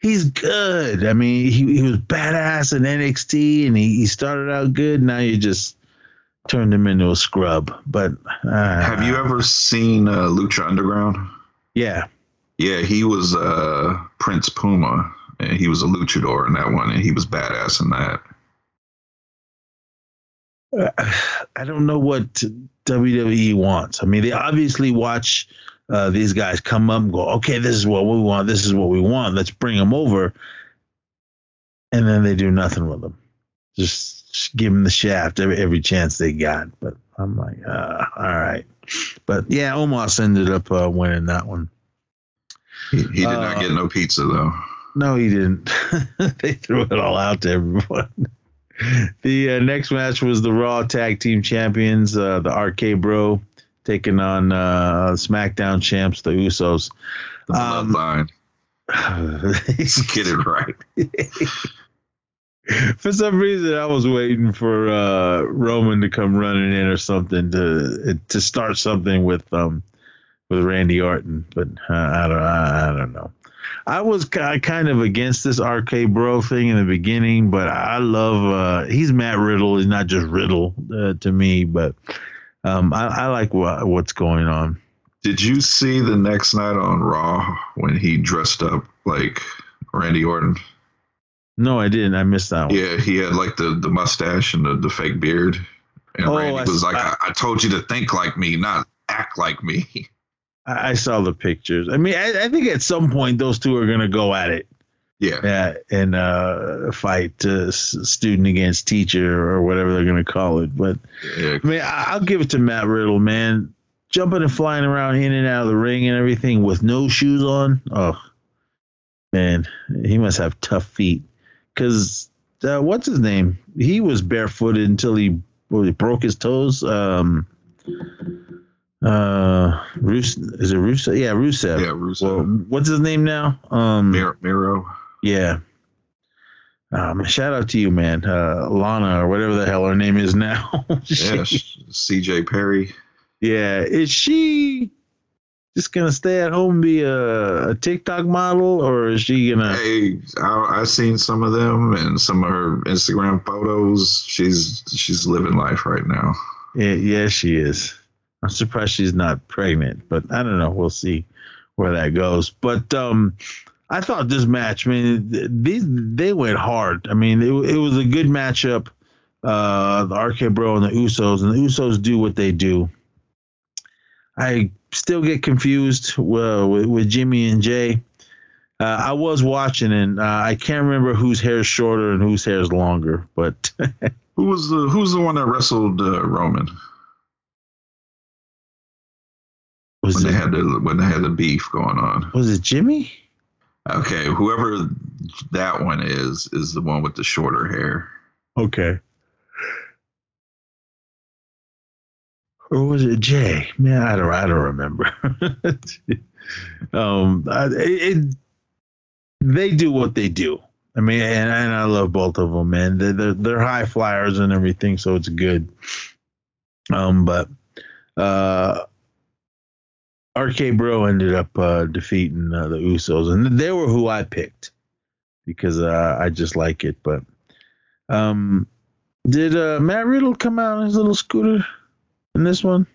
he's good. I mean, he, he was badass in NXT, and he, he started out good. Now you just turned him into a scrub. But uh, Have you ever seen uh, Lucha Underground? Yeah. Yeah, he was uh, Prince Puma, and he was a luchador in that one, and he was badass in that. I don't know what WWE wants. I mean, they obviously watch uh, these guys come up and go, okay, this is what we want. This is what we want. Let's bring them over. And then they do nothing with them. Just, just give them the shaft every, every chance they got. But I'm like, uh, all right. But yeah, Omos ended up uh, winning that one. He, he did not get no pizza though. No, he didn't. they threw it all out to everyone. The uh, next match was the Raw Tag Team Champions, uh, the RK Bro, taking on uh, SmackDown champs, the Usos. The Um, bloodline. Get it right. for some reason, I was waiting for uh, Roman to come running in or something to to start something with um with Randy Orton, but uh, I don't I, I don't know. I was ki- kind of against this RK Bro thing in the beginning, but I love uh, he's Matt Riddle. He's not just Riddle uh, to me, but um, I, I like what, what's going on. Did you see the next night on Raw when he dressed up like Randy Orton? No, I didn't. I missed that one. Yeah, he had like the, the mustache and the, the fake beard. And Oh, Randy was like, I- I, told you to think like me, not act like me. I, I saw the pictures. I mean, I, I think at some point those two are gonna go at it. yeah. yeah, and uh, fight uh, student against teacher or whatever they're gonna call it. But yeah. I mean, I- I'll give it to Matt Riddle, man. Jumping and flying around in and out of the ring and everything with no shoes on. Oh, man, he must have tough feet. Cause uh, what's his name? He was barefooted until he, well, he broke his toes. Um, uh, Rus- is it Rusev? Yeah, Rusev. Yeah, Rusev. Well, what's his name now? Um, Mir- Miro. yeah. Um, shout out to you, man. Uh, Lana or whatever the hell her name is now. Yeah, CJ Perry. yeah. Is she just gonna stay at home and be a, a TikTok model, or is she gonna? Hey, I, I seen some of them and some of her Instagram photos. She's she's living life right now. Yeah, yeah, she is. I'm surprised she's not pregnant, but I don't know. We'll see where that goes. But um, I thought this match, man, th- these they went hard. I mean, it, it was a good matchup. Uh, the RK Bro and the Usos, and the Usos do what they do. I still get confused uh, with, with Jimmy and Jay. Uh, I was watching, and uh, I can't remember whose hair is shorter and whose hair is longer, but Who was the Who's the one that wrestled uh, Roman was when they had the when they had the beef going on? was it Jimmy? Okay, whoever that one is is the one with the shorter hair. Okay. Or was it Jay? Man, I don't, I don't remember. um, I, it, they do what they do. I mean, and, and I love both of them, man. They're, they're they're high flyers and everything, so it's good. Um, but uh, RK Bro ended up uh, defeating uh, the Usos, and they were who I picked because uh, I just like it. But um, did uh, Matt Riddle come out on his little scooter in this one?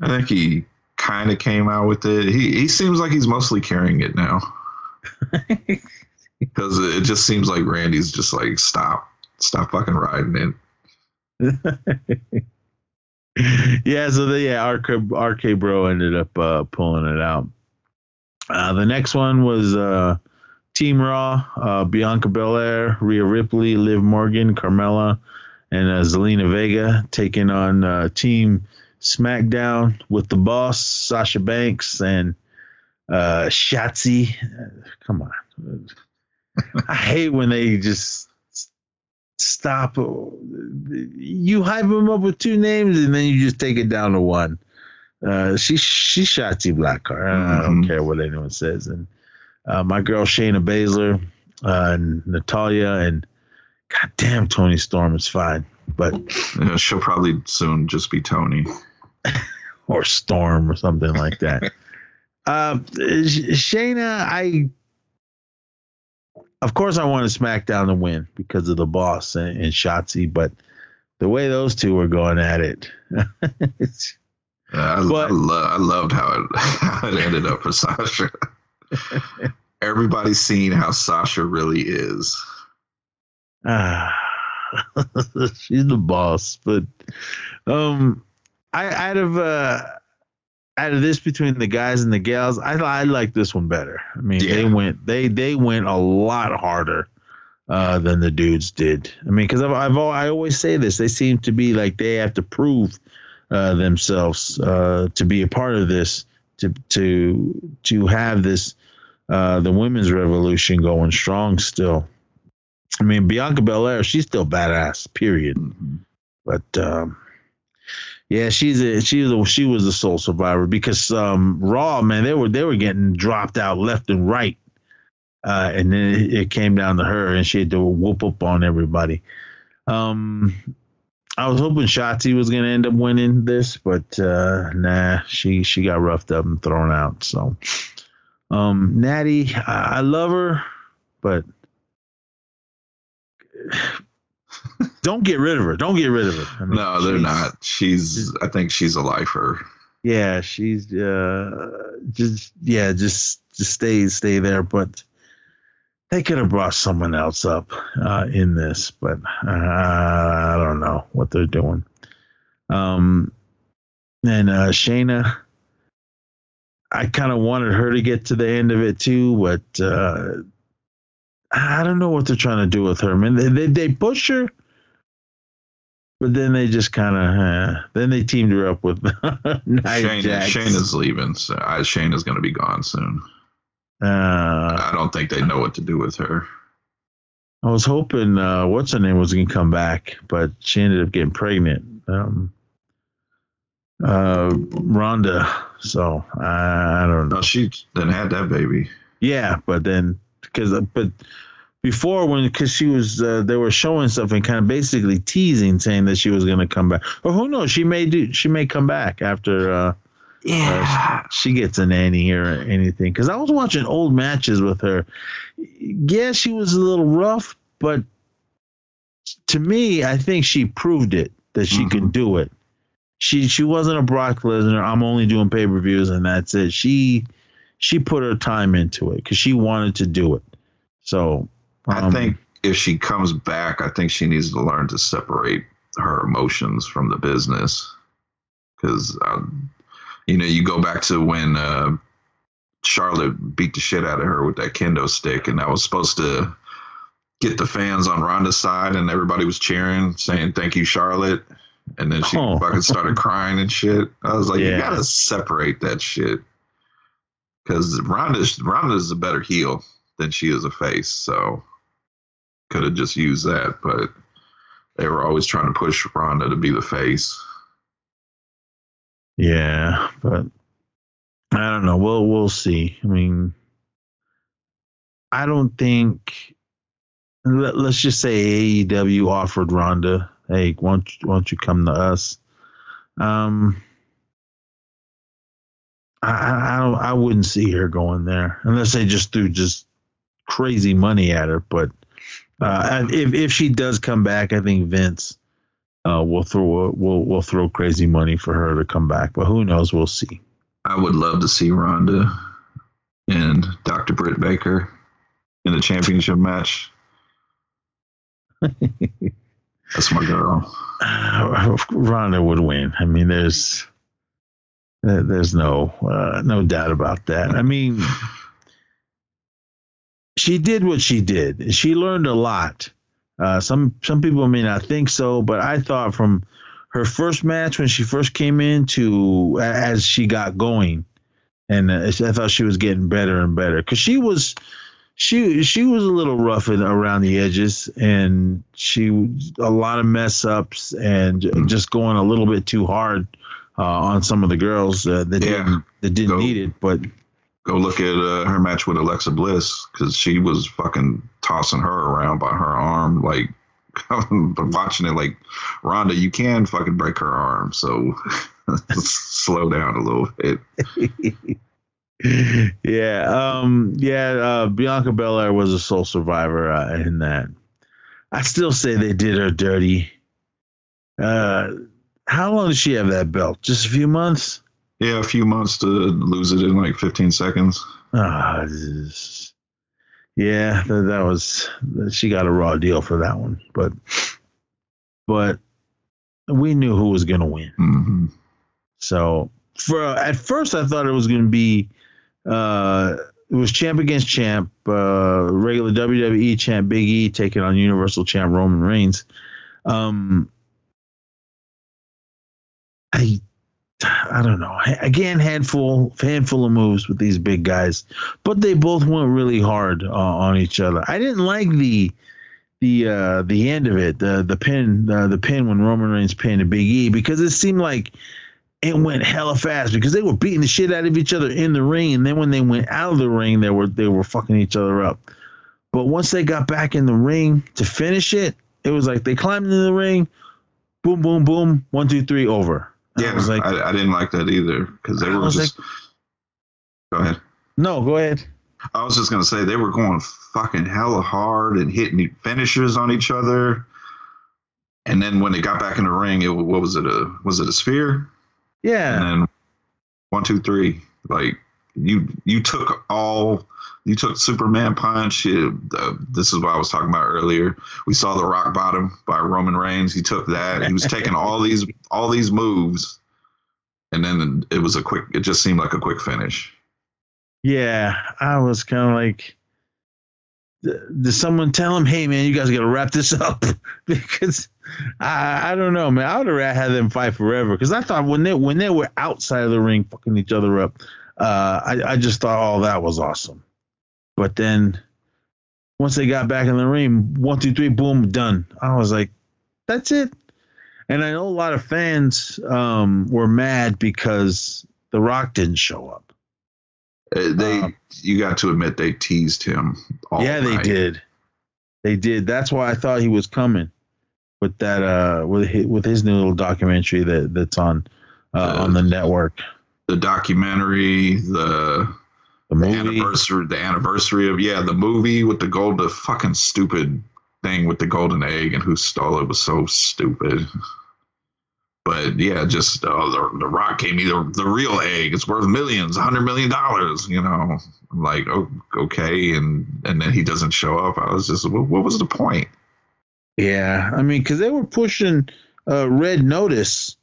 I think he kind of came out with it. He he seems like he's mostly carrying it now because it just seems like Randy's just like stop, stop fucking riding it. yeah, so the yeah, RK, RK Bro ended up uh, pulling it out. Uh, the next one was uh, Team Raw, uh, Bianca Belair, Rhea Ripley, Liv Morgan, Carmella, and uh, Zelina Vega taking on uh, Team SmackDown with the boss, Sasha Banks, and uh, Shotzi. Come on. I hate when they just stop. You hype them up with two names and then you just take it down to one. Uh, she she Shotzi Blackheart. I don't Mhm. care what anyone says. And uh, my girl Shayna Baszler, uh, and Natalya, and goddamn Toni Storm is fine, but You know, she'll probably soon just be Toni. or Storm or something like that. uh, Shayna, I of course I wanted SmackDown to win because of the boss and, and Shotzi, but the way those two were going at it, I, But- I, lo- I loved how it how it ended up for Sasha. Everybody's seen how Sasha really is. ah, she's the boss. But um, I out of uh out of this between the guys and the gals, I I like this one better. I mean, Yeah. they went they they went a lot harder uh than the dudes did. I mean, because I've, I've I always say this, they seem to be like they have to prove uh, themselves uh, to be a part of this to to to have this uh, the women's revolution going strong still. I mean, Bianca Belair, she's still badass. Period. But um, yeah, she's a she's a she was a sole survivor because um, Raw man they were they were getting dropped out left and right, uh, and then it, it came down to her and she had to whoop up on everybody. Um, I was hoping Shotzi was gonna end up winning this, but uh, nah, she she got roughed up and thrown out. So, um, Natty, I, I love her, but don't get rid of her. Don't get rid of her. I mean, No, they're she's- not. She's. I think she's a lifer. Yeah, she's uh just yeah, just just stay stay there. But they could have brought someone else up uh, in this, but uh, I don't know what they're doing. Um, and uh, Shayna, I kind of wanted her to get to the end of it too, but uh, I don't know what they're trying to do with her. I mean, they they, they push her, but then they just kind of uh, then they teamed her up with Nia Shayna, Jax. Shayna's leaving. So I, Shayna's going to be gone soon. Uh, I don't think they know what to do with her. I was hoping uh, what's her name was gonna come back, but she ended up getting pregnant. Um, uh, Ronda. So I, I don't know. No, she then had that baby. Yeah, but then because but before when because she was uh, they were showing stuff and kind of basically teasing, saying that she was gonna come back. Or who knows? She may do. She may come back after. Uh, Yeah. she gets a nanny or anything. Because I was watching old matches with her. Yeah, she was a little rough, but to me, I think she proved it that she can do it. She she wasn't a Brock Lesnar. I'm only doing pay per views and that's it. She she put her time into it because she wanted to do it. So I um, think if she comes back, I think she needs to learn to separate her emotions from the business. Because, um, you know, you go back to when uh, Charlotte beat the shit out of her with that kendo stick, and that was supposed to get the fans on Ronda's side, and everybody was cheering, saying, Thank you, Charlotte. And then she Oh. fucking started crying and shit. I was like, Yeah. you gotta separate that shit. Because Ronda's, Ronda's a better heel than she is a face. So could have just used that, but they were always trying to push Ronda to be the face. Yeah, but I don't know. We'll we'll see. I mean, I don't think. Let, let's just say AEW offered Ronda, "Hey, why don't, you- why don't you come to us?" Um, I I don't. I wouldn't see her going there unless they just threw just crazy money at her. But uh, and if if she does come back, I think Vince uh, will throw will will throw crazy money for her to come back. But who knows? We'll see. I would love to see Ronda and Dr. Britt Baker in a championship match. That's my girl. Uh, Ronda would win. I mean, there's there's no uh, no doubt about that. I mean, she did what she did. She learned a lot. Uh, some some people may not think so, but I thought from her first match when she first came in to as she got going, and uh, I thought she was getting better and better because she was she she was a little rough in, around the edges and she a lot of mess ups and j- just going a little bit too hard uh, on some of the girls uh, that Yeah. didn't that didn't need it but Go look at uh, her match with Alexa Bliss because she was fucking tossing her around by her arm. Like, watching it, like, Ronda, you can fucking break her arm. So slow down a little bit. yeah um yeah uh, Bianca Belair was a sole survivor uh, in that I still say they did her dirty uh how long does she have that belt just a few months Yeah, a few months to lose it in like 15 seconds. Ah, yeah, that, that was she got a raw deal for that one. But but we knew who was going to win. hmm So for at first, I thought it was going to be uh, it was champ against champ, uh, regular WWE champ Big E taking on Universal champ Roman Reigns. Um, I I don't know. Again, handful handful of moves with these big guys, but they both went really hard uh, on each other. I didn't like the the uh, the end of it, the the pin uh, the pin when Roman Reigns pinned Big E because it seemed like it went hella fast because they were beating the shit out of each other in the ring, and then when they went out of the ring, they were they were fucking each other up. But once they got back in the ring to finish it, it was like they climbed into the ring, boom, boom, boom, one, two, three, over. Yeah, I was like, I, I didn't like that either because they I were was just. Go ahead. no, go ahead. I was just gonna say they were going fucking hella hard and hitting finishers on each other. And then when they got back in the ring, it what was it a was it a spear? Yeah, And then one, two, three. Like you you took all you took Superman punch. Uh, this is what I was talking about earlier. We saw the rock bottom by Roman Reigns. He took that. He was taking all these all these moves, and then it was a quick. It just seemed like a quick finish. yeah. I was kind of like, did someone tell him, "Hey, man, you guys got to wrap this up"? because I, I don't know, man. I would have rather had them fight forever. Because I thought when they when they were outside of the ring, fucking each other up, uh, I I just thought, oh, that was awesome. But then once they got back in the ring, one, two, three, boom, done. I was like, that's it. And I know a lot of fans um, were mad because The Rock didn't show up. Uh, They, Um, you got to admit, they teased him. All yeah, they did. They did. That's why I thought he was coming with that uh with his, with his new little documentary that that's on uh, Uh, on the network. The documentary, the The movie. anniversary, the anniversary of yeah, the movie with the gold, the fucking stupid thing with the golden egg and who stole it was so stupid. But yeah, just uh, the, the rock gave me the, the real egg. It's worth millions, a hundred million dollars. You know, I'm like oh, okay, and and then he doesn't show up. I was just, what, what was the point? Yeah, I mean, because they were pushing uh, red notice.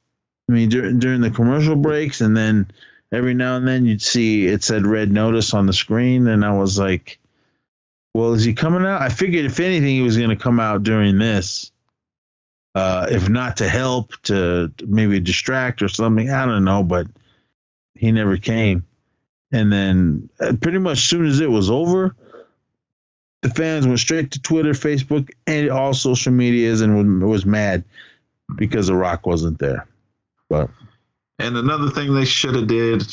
I mean, dur- during the commercial breaks, and then every now and then you'd see it said red notice on the screen, and I was like, "Well, is he coming out?" I figured if anything, he was going to come out during this, uh, if not to help, to maybe distract or something. I don't know, but he never came. And then, uh, pretty much, soon as it was over, the fans went straight to Twitter, Facebook, and all social medias and was, was mad because The Rock wasn't there. But And another thing they should have did,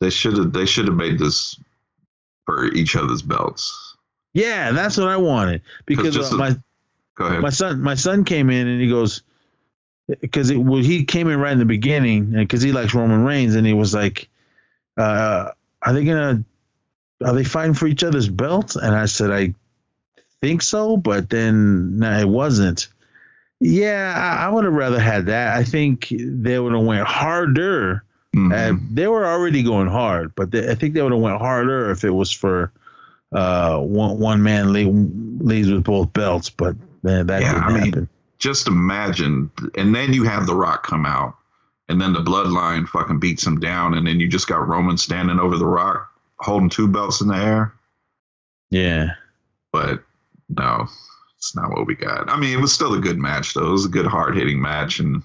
they should have they should have made this for each other's belts. yeah, that's what I wanted because uh, my Go ahead. my son my son came in and he goes because it well, he came in right in the beginning because he likes Roman Reigns and he was like, uh, "Are they gonna are they fighting for each other's belts?" And I said, "I think so," but then no, it wasn't. Yeah, I, I would have rather had that. I think they would have went harder. Mhm. Uh, they were already going hard, but they, I think they would have went harder if it was for uh, one one man lead, leads with both belts. But man, that Yeah, didn't I mean, happen. just imagine, and then you have The Rock come out, and then the Bloodline fucking beats him down, and then you just got Roman standing over The Rock holding two belts in the air. Yeah, But no, it's not what we got. I mean, it was still a good match, though. It was a good, hard hitting match, and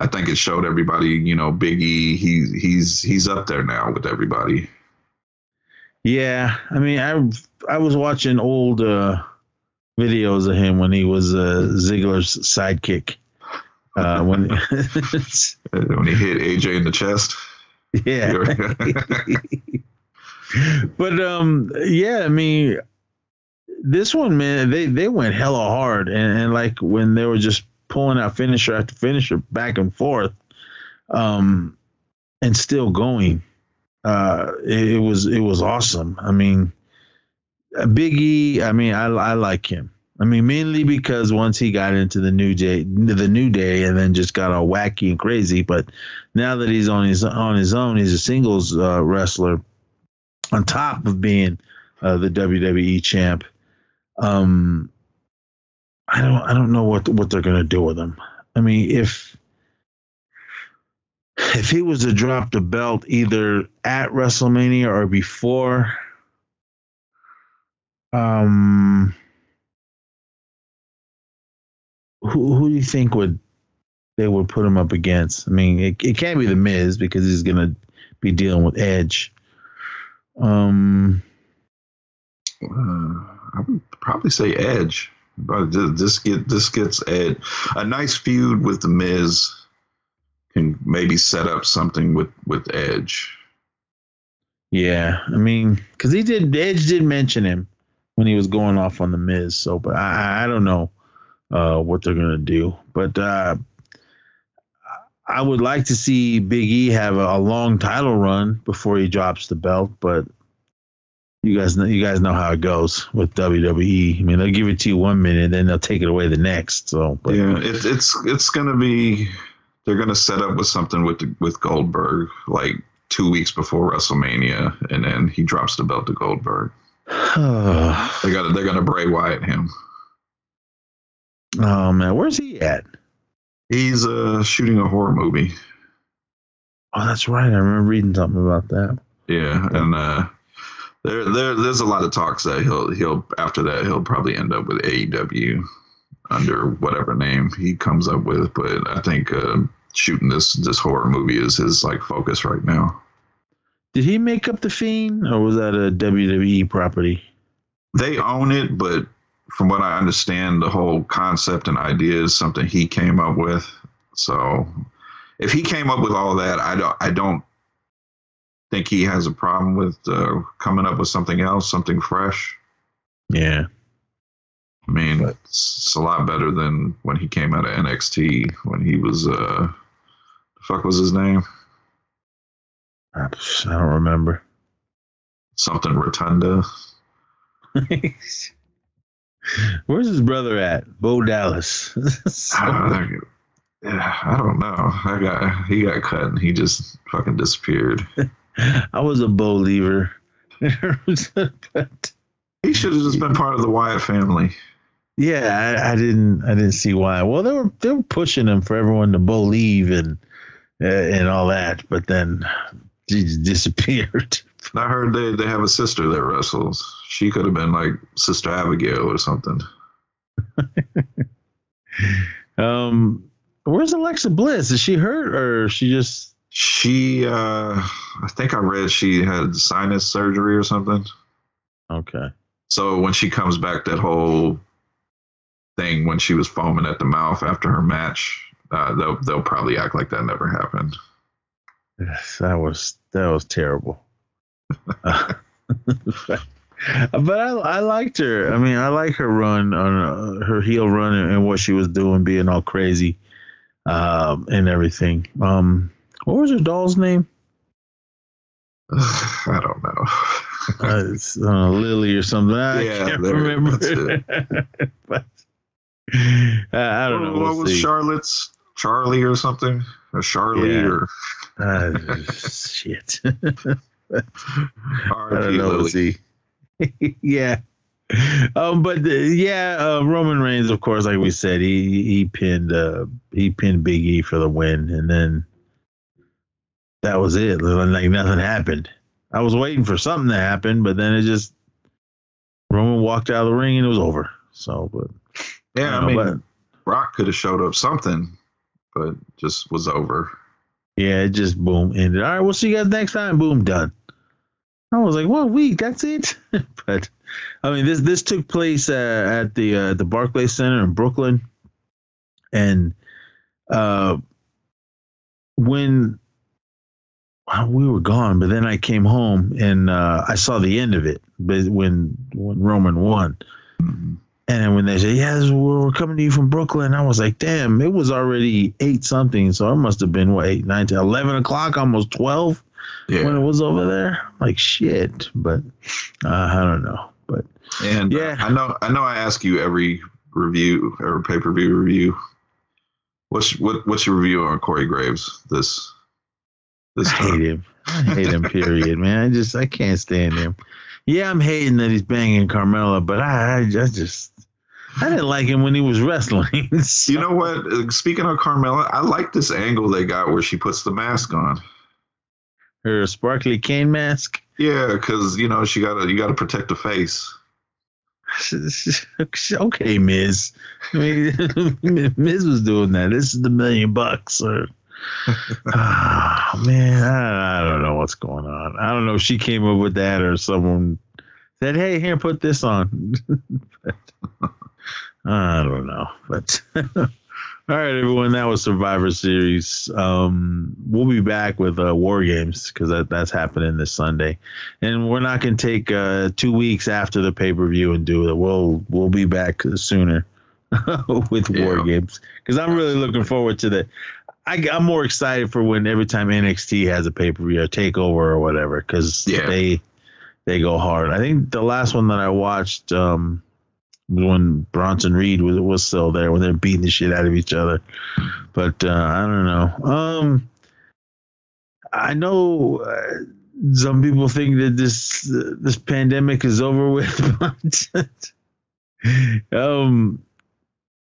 I think it showed everybody, you know, Biggie, E, he, he's he's up there now with everybody. yeah. I mean, I I was watching old uh, videos of him when he was uh, Ziggler's sidekick. Uh, when When he hit AJ in the chest. yeah, but um, yeah. I mean, this one, man, they they went hella hard, and, and like when they were just pulling out finisher after finisher back and forth, um, and still going. Uh, it, it was it was awesome. I mean, uh, Big E. I mean, I I like him. I mean, mainly because once he got into the new day, the new day, and then just got all wacky and crazy. But now that he's on his on his own, he's a singles uh, wrestler. On top of being uh, the WWE champ, um, I don't I don't know what what they're gonna do with him. I mean, if if he was to drop the belt either at WrestleMania or before, um, who who do you think would they would put him up against? I mean, it, it can't be the Miz because he's gonna be dealing with Edge. Um, Uh, I would probably say Edge, but just get this gets Ed a nice feud with the Miz can maybe set up something with with Edge. yeah, I mean, because he did Edge did mention him when he was going off on the Miz. So, but I I don't know uh, what they're gonna do, but uh, I would like to see Big E have a, a long title run before he drops the belt, but. You guys know you guys know how it goes with WWE. I mean, they'll give it to you one minute, then they'll take it away the next. So, but yeah, it, it's it's gonna be they're gonna set up with something with the, with Goldberg like two weeks before WrestleMania, and then he drops the belt to Goldberg. They got they're gonna Bray Wyatt him. oh man, where's he at? He's uh shooting a horror movie. Oh, that's right. I remember reading something about that. Yeah, and uh, there there there's a lot of talks that he'll he'll after that he'll probably end up with AEW under whatever name he comes up with. But I think uh, shooting this this horror movie is his like focus right now. Did he make up the Fiend, or was that a WWE property? They own it, but from what I understand, the whole concept and idea is something he came up with. So if he came up with all that, I don't I don't think he has a problem with uh, coming up with something else, something fresh. Yeah. I mean, But- it's, it's a lot better than when he came out of NXT when he was uh, the fuck was his name? I don't remember. Something Rotunda. Where's his brother at? Bo Dallas. So- Uh, yeah, I don't know. I got he got cut and he just fucking disappeared. I was a but He should have just been part of the Wyatt family. yeah, I, I didn't I didn't see why. Well, they were they were pushing him for everyone to believe and uh, and all that, but then he just disappeared. I heard they, they have a sister that wrestles. She could have been like Sister Abigail or something. Um, where's Alexa Bliss? Is she hurt or is she just? She, uh, I think I read she had sinus surgery or something. Okay. So when she comes back, that whole thing when she was foaming at the mouth after her match, uh, they'll they'll probably act like that never happened. Yes, that was that was terrible. Uh, but I, I liked her. I mean, I like her run on uh, her heel run and, and what she was doing, being all crazy, um, and everything. Um, what was her doll's name? I don't know. Uh, it's, uh, Lily or something. I Yeah, can't there- remember. but I, I don't know. What We'll was see. Charlotte's Charlie or something? Or Charlie Yeah. or Uh, shit. I don't know. See. yeah. Um, but uh, yeah, uh, Roman Reigns, of course, like we said, he he pinned uh he pinned Big E for the win, and then that was it. Like nothing happened. I was waiting for something to happen, but then it just Roman walked out of the ring and it was over. So, but Yeah, I mean, know, Rock could have showed up something, but just was over. yeah, it just boom ended. All right, we'll see you guys next time. Boom, done. I was like, one week, that's it. but I mean, this this took place uh, at the uh, the Barclays Center in Brooklyn, and uh, when we were gone, but then I came home and uh, I saw the end of it. But when when Roman won, Mhm. and when they said, "Yeah, is- we're coming to you from Brooklyn," I was like, "Damn!" It was already eight something, so it must have been what eight, nine, ten, eleven o'clock, almost twelve when it was over there. Like shit, but uh, I don't know. But and Yeah. yeah, I know. I know. I ask you every review or pay per view review. What's what? What's your review on Corey Graves this this I hate him. I hate him. Period, man. I just I can't stand him. Yeah, I'm hating that he's banging Carmella, but I I, just I didn't like him when he was wrestling. so. You know what? Speaking of Carmella, I like this angle they got where she puts the mask on. Her sparkly cane mask. Yeah, because you know she got to you got to protect the face. okay, Miz. I mean, Miz was doing that. This is the million bucks. Or, oh, man, I, I, don't know what's going on. I don't know if she came up with that or someone said, "Hey, here, put this on." but, I don't know, but. All right, everyone. That was Survivor Series. Um, we'll be back with uh, War Games because that, that's happening this Sunday, and we're not going to take uh, two weeks after the pay per view and do it. We'll we'll be back sooner with yeah. War Games because I'm really looking forward to that. I, am more excited for when every time NXT has a pay per view or takeover or whatever because yeah. they they go hard. I think the last one that I watched. Um, when Bronson Reed was was still there when they're beating the shit out of each other. But uh, I don't know. Um, I know uh, some people think that this uh, this pandemic is over with, but um,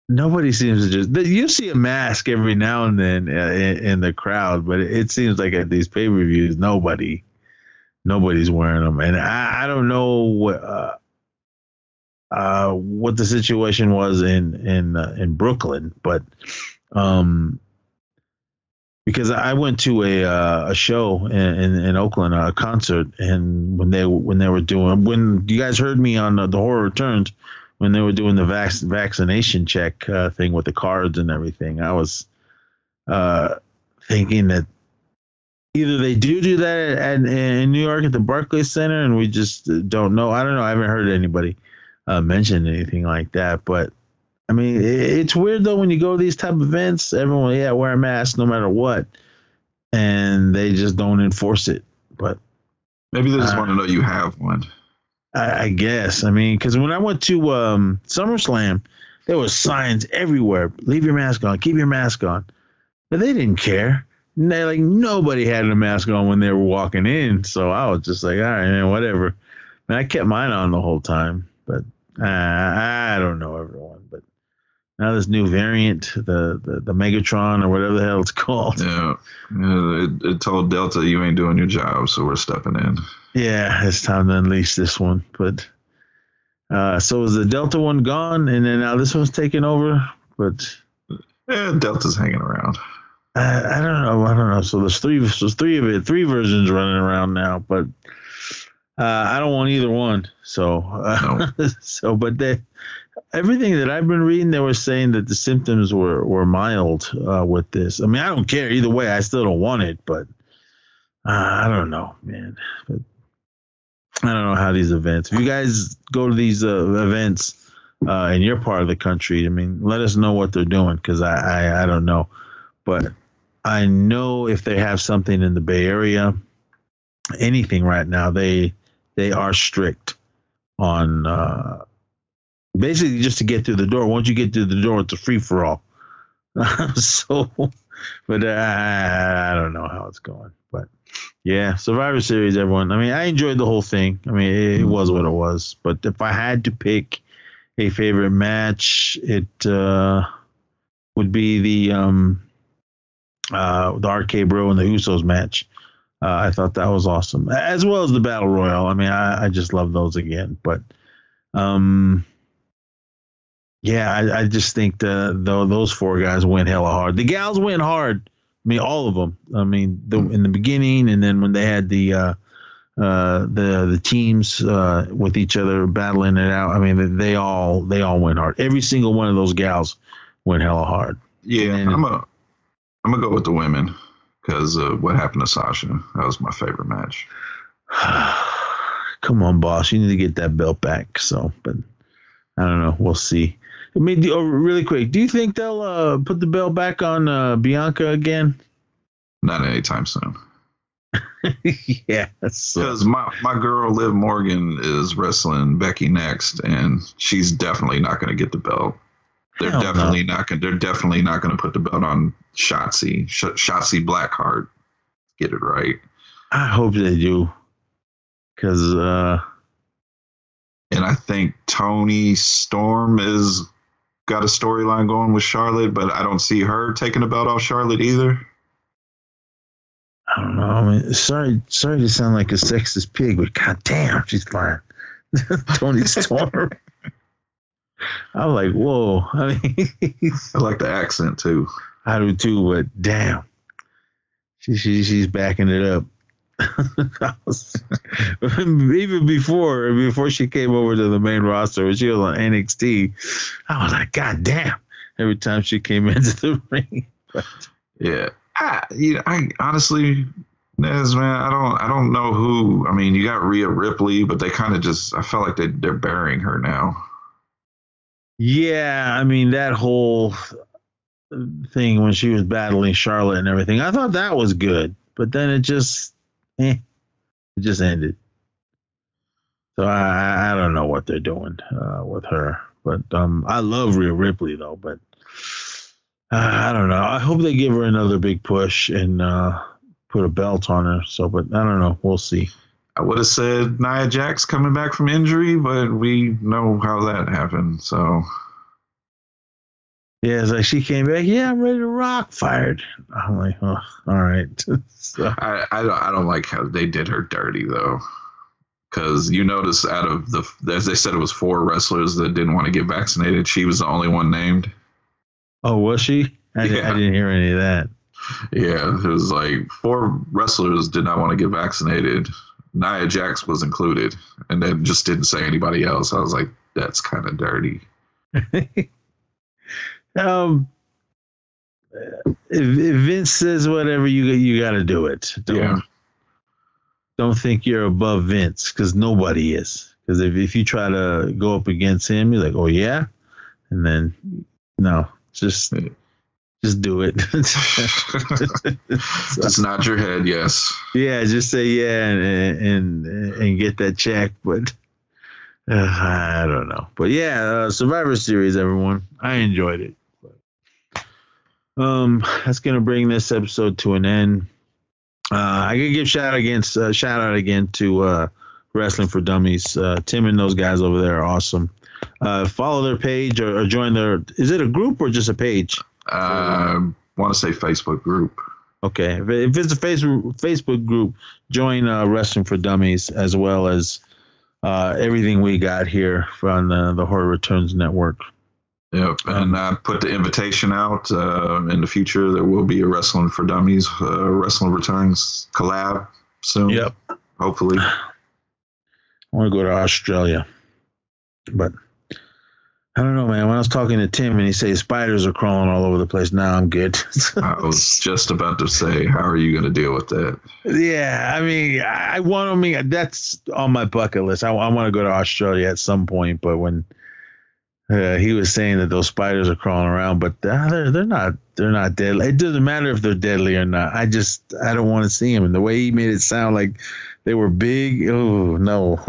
nobody seems to just. You see a mask every now and then uh, in, the crowd, but it seems like at these pay per views, nobody nobody's wearing them, and I, I don't know. Uh, uh, what the situation was in in uh, in Brooklyn, but um, because I went to a uh, a show in, in, in Oakland, a concert, and when they when they were doing when you guys heard me on uh, the horror returns when they were doing the vac- vaccination check uh, thing with the cards and everything, I was uh, thinking that either they do do that at, at, in New York at the Barclays Center, and we just don't know. I don't know. I haven't heard anybody uh, mentioned anything like that. But I mean, it, it's weird though when you go to these type of events. Everyone, yeah, wear a mask no matter what, and they just don't enforce it. But maybe they just uh, want to know you have one. I, I guess. I mean, because when I went to um, SummerSlam, there was signs everywhere: "Leave your mask on, keep your mask on." But they didn't care. They, like nobody had a mask on when they were walking in, so I was just like, all right, man, whatever. And I kept mine on the whole time, but uh, I don't know everyone, now this new variant, the, the, the Megatron or whatever the hell it's called. Yeah, yeah it, it told Delta you ain't doing your job, so we're stepping in. Yeah, it's time to unleash this one. But uh, so is the Delta one gone, and then now this one's taking over? But yeah, Delta's hanging around. I, I don't know. I don't know. So there's three. There's three of it. Three versions running around now, but uh, I don't want either one. So, uh, no. so, but they, everything that I've been reading, they were saying that the symptoms were were mild uh, with this. I mean, I don't care either way. I still don't want it, but uh, I don't know, man. But I don't know how these events. If you guys go to these uh, events uh, in your part of the country, I mean, let us know what they're doing because I, I I don't know, but I know if they have something in the Bay Area, anything right now, they they are strict on uh, basically just to get through the door. Once you get through the door, it's a free for all. so, but uh, I don't know how it's going. But yeah, Survivor Series, everyone. I mean, I enjoyed the whole thing. I mean, it, it was what it was. But if I had to pick a favorite match, it uh, would be the um, uh, the RK Bro and the Usos match. Uh, I thought that was awesome, as well as the battle royal. I mean, I, I just love those again. But, um, yeah, I, I just think the, the those four guys went hella hard. The gals went hard. I mean, all of them. I mean, the, in the beginning, and then when they had the uh, uh, the the teams uh, with each other battling it out. I mean, they all they all went hard. Every single one of those gals went hella hard. Yeah, I'm a I'm gonna go with the women because what happened to Sasha. That was my favorite match. Come on, boss. You need to get that belt back. So, but I don't know. We'll see. I mean, do, oh, really quick, do you think they'll uh, put the belt back on uh, Bianca again? Not anytime soon. yeah, because my my girl Liv Morgan is wrestling Becky next, and she's definitely not going to get the belt. They're Hell definitely no. not going. They're definitely not going to put the belt on Shotzi. Sh- Shotzi Blackheart. Get it right. I hope they do, because uh, and I think Toni Storm is got a storyline going with Charlotte, but I don't see her taking the belt off Charlotte either. I don't know. I mean, sorry, sorry to sound like a sexist pig, but goddamn, she's fine. Toni Storm. I'm like, whoa. I mean, I like the accent too. I do too, but damn, she, she she's backing it up. even before before she came over to the main roster, when she was on NXT, I was like, God damn! Every time she came into the ring. But, yeah, I, you know, I honestly, Nez, man, I don't, I don't know who. I mean, you got Rhea Ripley, but they kind of just, I felt like they they're burying her now. Yeah, I mean that whole thing when she was battling Charlotte and everything, I thought that was good, but then it just, it just ended. So I, I don't know what they're doing uh, with her, but um, I love Rhea Ripley though. But uh, I don't know. I hope they give her another big push and uh, put a belt on her. So, but I don't know. We'll see. I would have said Nia Jax coming back from injury, but we know how that happened. So yeah, it's like she came back. Yeah, I'm ready to rock. Fired. I'm like, oh, all right. so. I, I don't, I don't like how they did her dirty though, because you notice out of the as they said it was four wrestlers that didn't want to get vaccinated. She was the only one named. Oh, was she? I, yeah. didn't, I didn't hear any of that. Yeah, it was like four wrestlers did not want to get vaccinated. Nia Jax was included, and then just didn't say anybody else. I was like, that's kind of dirty. um, if, if, Vince says whatever, you you got to do it. Don't, yeah. Don't think you're above Vince because nobody is. Because if, if you try to go up against him, you're like, oh yeah, and then no, just just do it. Just nod your head, yes. Yeah, just say yeah and and and get that check. But uh, I don't know. But yeah, uh, Survivor Series, everyone, I enjoyed it. Um, that's gonna bring this episode to an end. Uh, I can give shout against uh, shout out again to uh, Wrestling for Dummies. Uh, Tim and those guys over there are awesome. Uh, follow their page or, or, join their. Is it a group or just a page? I um, want to say Facebook group. Okay, if it's a Facebook Facebook group, join uh, Wrestling for Dummies as well as uh, everything we got here from the, the Horror Returns Network. Yep, and I put the invitation out. Uh, in the future, there will be a Wrestling for Dummies, uh, Wrestling Returns collab soon. Yep, hopefully. I want to go to Australia, but I don't know, man. When I was talking to Tim and he said spiders are crawling all over the place, now I'm good. I was just about to say, how are you going to deal with that? Yeah, I mean, I want to. I mean, that's on my bucket list. I, I want to go to Australia at some point, but when uh, he was saying that those spiders are crawling around, but uh, they're they're not they're not deadly. It doesn't matter if they're deadly or not. I just I don't want to see them. And the way he made it sound like they were big. Oh no,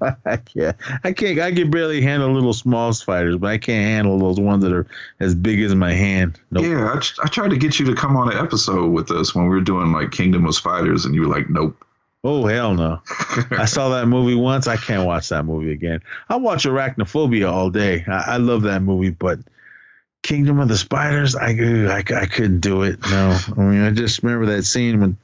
I can't. I can't. I can barely handle little small spiders, but I can't handle those ones that are as big as my hand. Nope. Yeah, I, I tried to get you to come on an episode with us when we were doing like Kingdom of Spiders, and you were like, nope. Oh hell no! I saw that movie once. I can't watch that movie again. I watch Arachnophobia all day. I, I love that movie, but Kingdom of the Spiders, I, I, I couldn't do it. No, I mean I just remember that scene when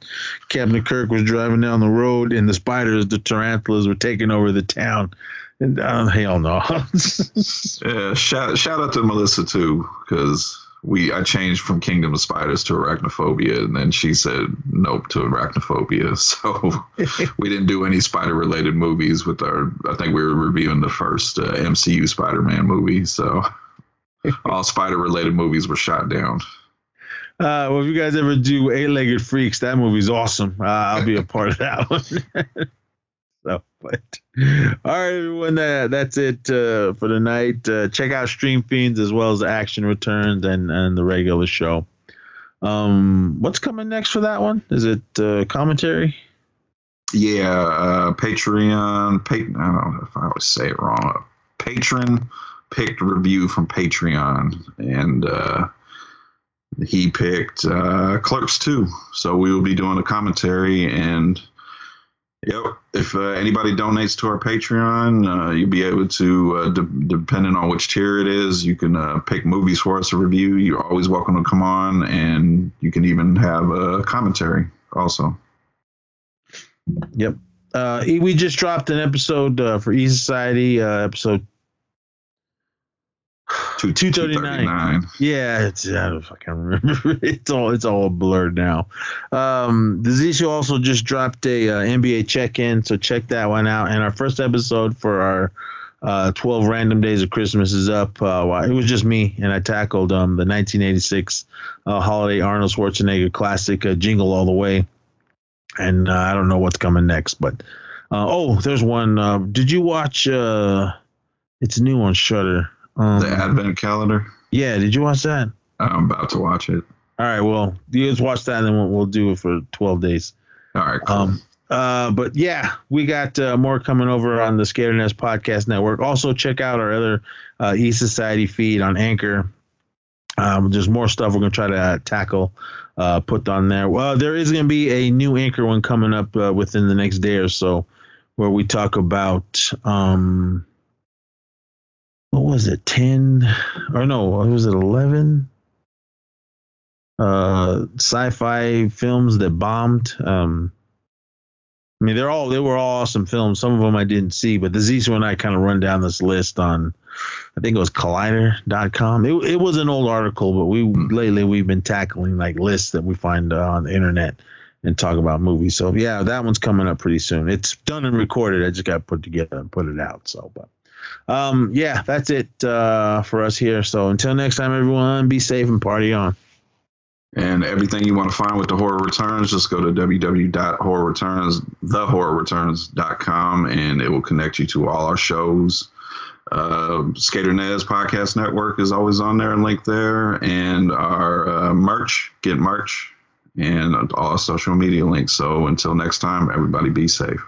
Captain Kirk was driving down the road and the spiders, the tarantulas, were taking over the town. And uh, hell no. yeah, shout shout out to Melissa too, because we I changed from Kingdom of Spiders to Arachnophobia, and then she said nope to Arachnophobia. So we didn't do any spider related movies with our. I think we were reviewing the first uh, MCU Spider Man movie, so all spider related movies were shot down. Uh, well, if you guys ever do Eight Legged Freaks, that movie's awesome. Uh, I'll be a part of that one. But all right, everyone, that, that's it uh, for tonight. Uh, check out Stream Fiends as well as Action Returns and, and the regular show. Um, what's coming next for that one? Is it uh, commentary? Yeah, uh, Patreon. Pa- I don't know if I would say it wrong. Patron picked review from Patreon, and uh, he picked uh, Clerks 2. So we will be doing a commentary and Yep. If uh, anybody donates to our Patreon, uh, you'll be able to, uh, de- depending on which tier it is, you can uh, pick movies for us to review. You're always welcome to come on, and you can even have a commentary also. Yep. Uh, we just dropped an episode uh, for E Society, episode 239. Yeah, it's I don't fucking remember. It's all it's all blurred now. Um the Z show also just dropped a uh, NBA check-in, so check that one out. And our first episode for our uh, 12 random days of Christmas is up. Uh, it was just me, and I tackled um, the 1986 uh, holiday Arnold Schwarzenegger classic, uh, Jingle All the Way. And uh, I don't know what's coming next, but uh, oh, there's one. Did you watch? It's new on Shudder. Um, the Advent calendar. Yeah, did you watch that? I'm about to watch it. All right, well, you guys watch that, and then we'll, we'll do it for 12 days. All right, cool. Um, uh, but yeah, we got uh, more coming over on the Scaredness Podcast Network. Also, check out our other uh, E Society feed on Anchor. Um, there's more stuff we're gonna try to uh, tackle, uh, put on there. Well, there is gonna be a new Anchor one coming up uh, within the next day or so, where we talk about um, what was it, 10 or no, was it, 11 uh, sci fi films that bombed. Um, I mean, they're all they were all awesome films. Some of them I didn't see, but the Z one I kind of run down this list on, I think it was Collider.com. It it was an old article, but we lately we've been tackling like lists that we find uh, on the internet and talk about movies. So yeah, that one's coming up pretty soon. It's done and recorded. I just got put together and put it out. So, but um, yeah, that's it uh, for us here. So until next time, everyone, be safe and party on. And everything you want to find with the horror returns, just go to www.horrorreturns, thehorrorreturns.com, and it will connect you to all our shows. Uh, Skater Nez Podcast Network is always on there and linked there, and our uh, merch, get merch, and all our social media links. So until next time, everybody be safe.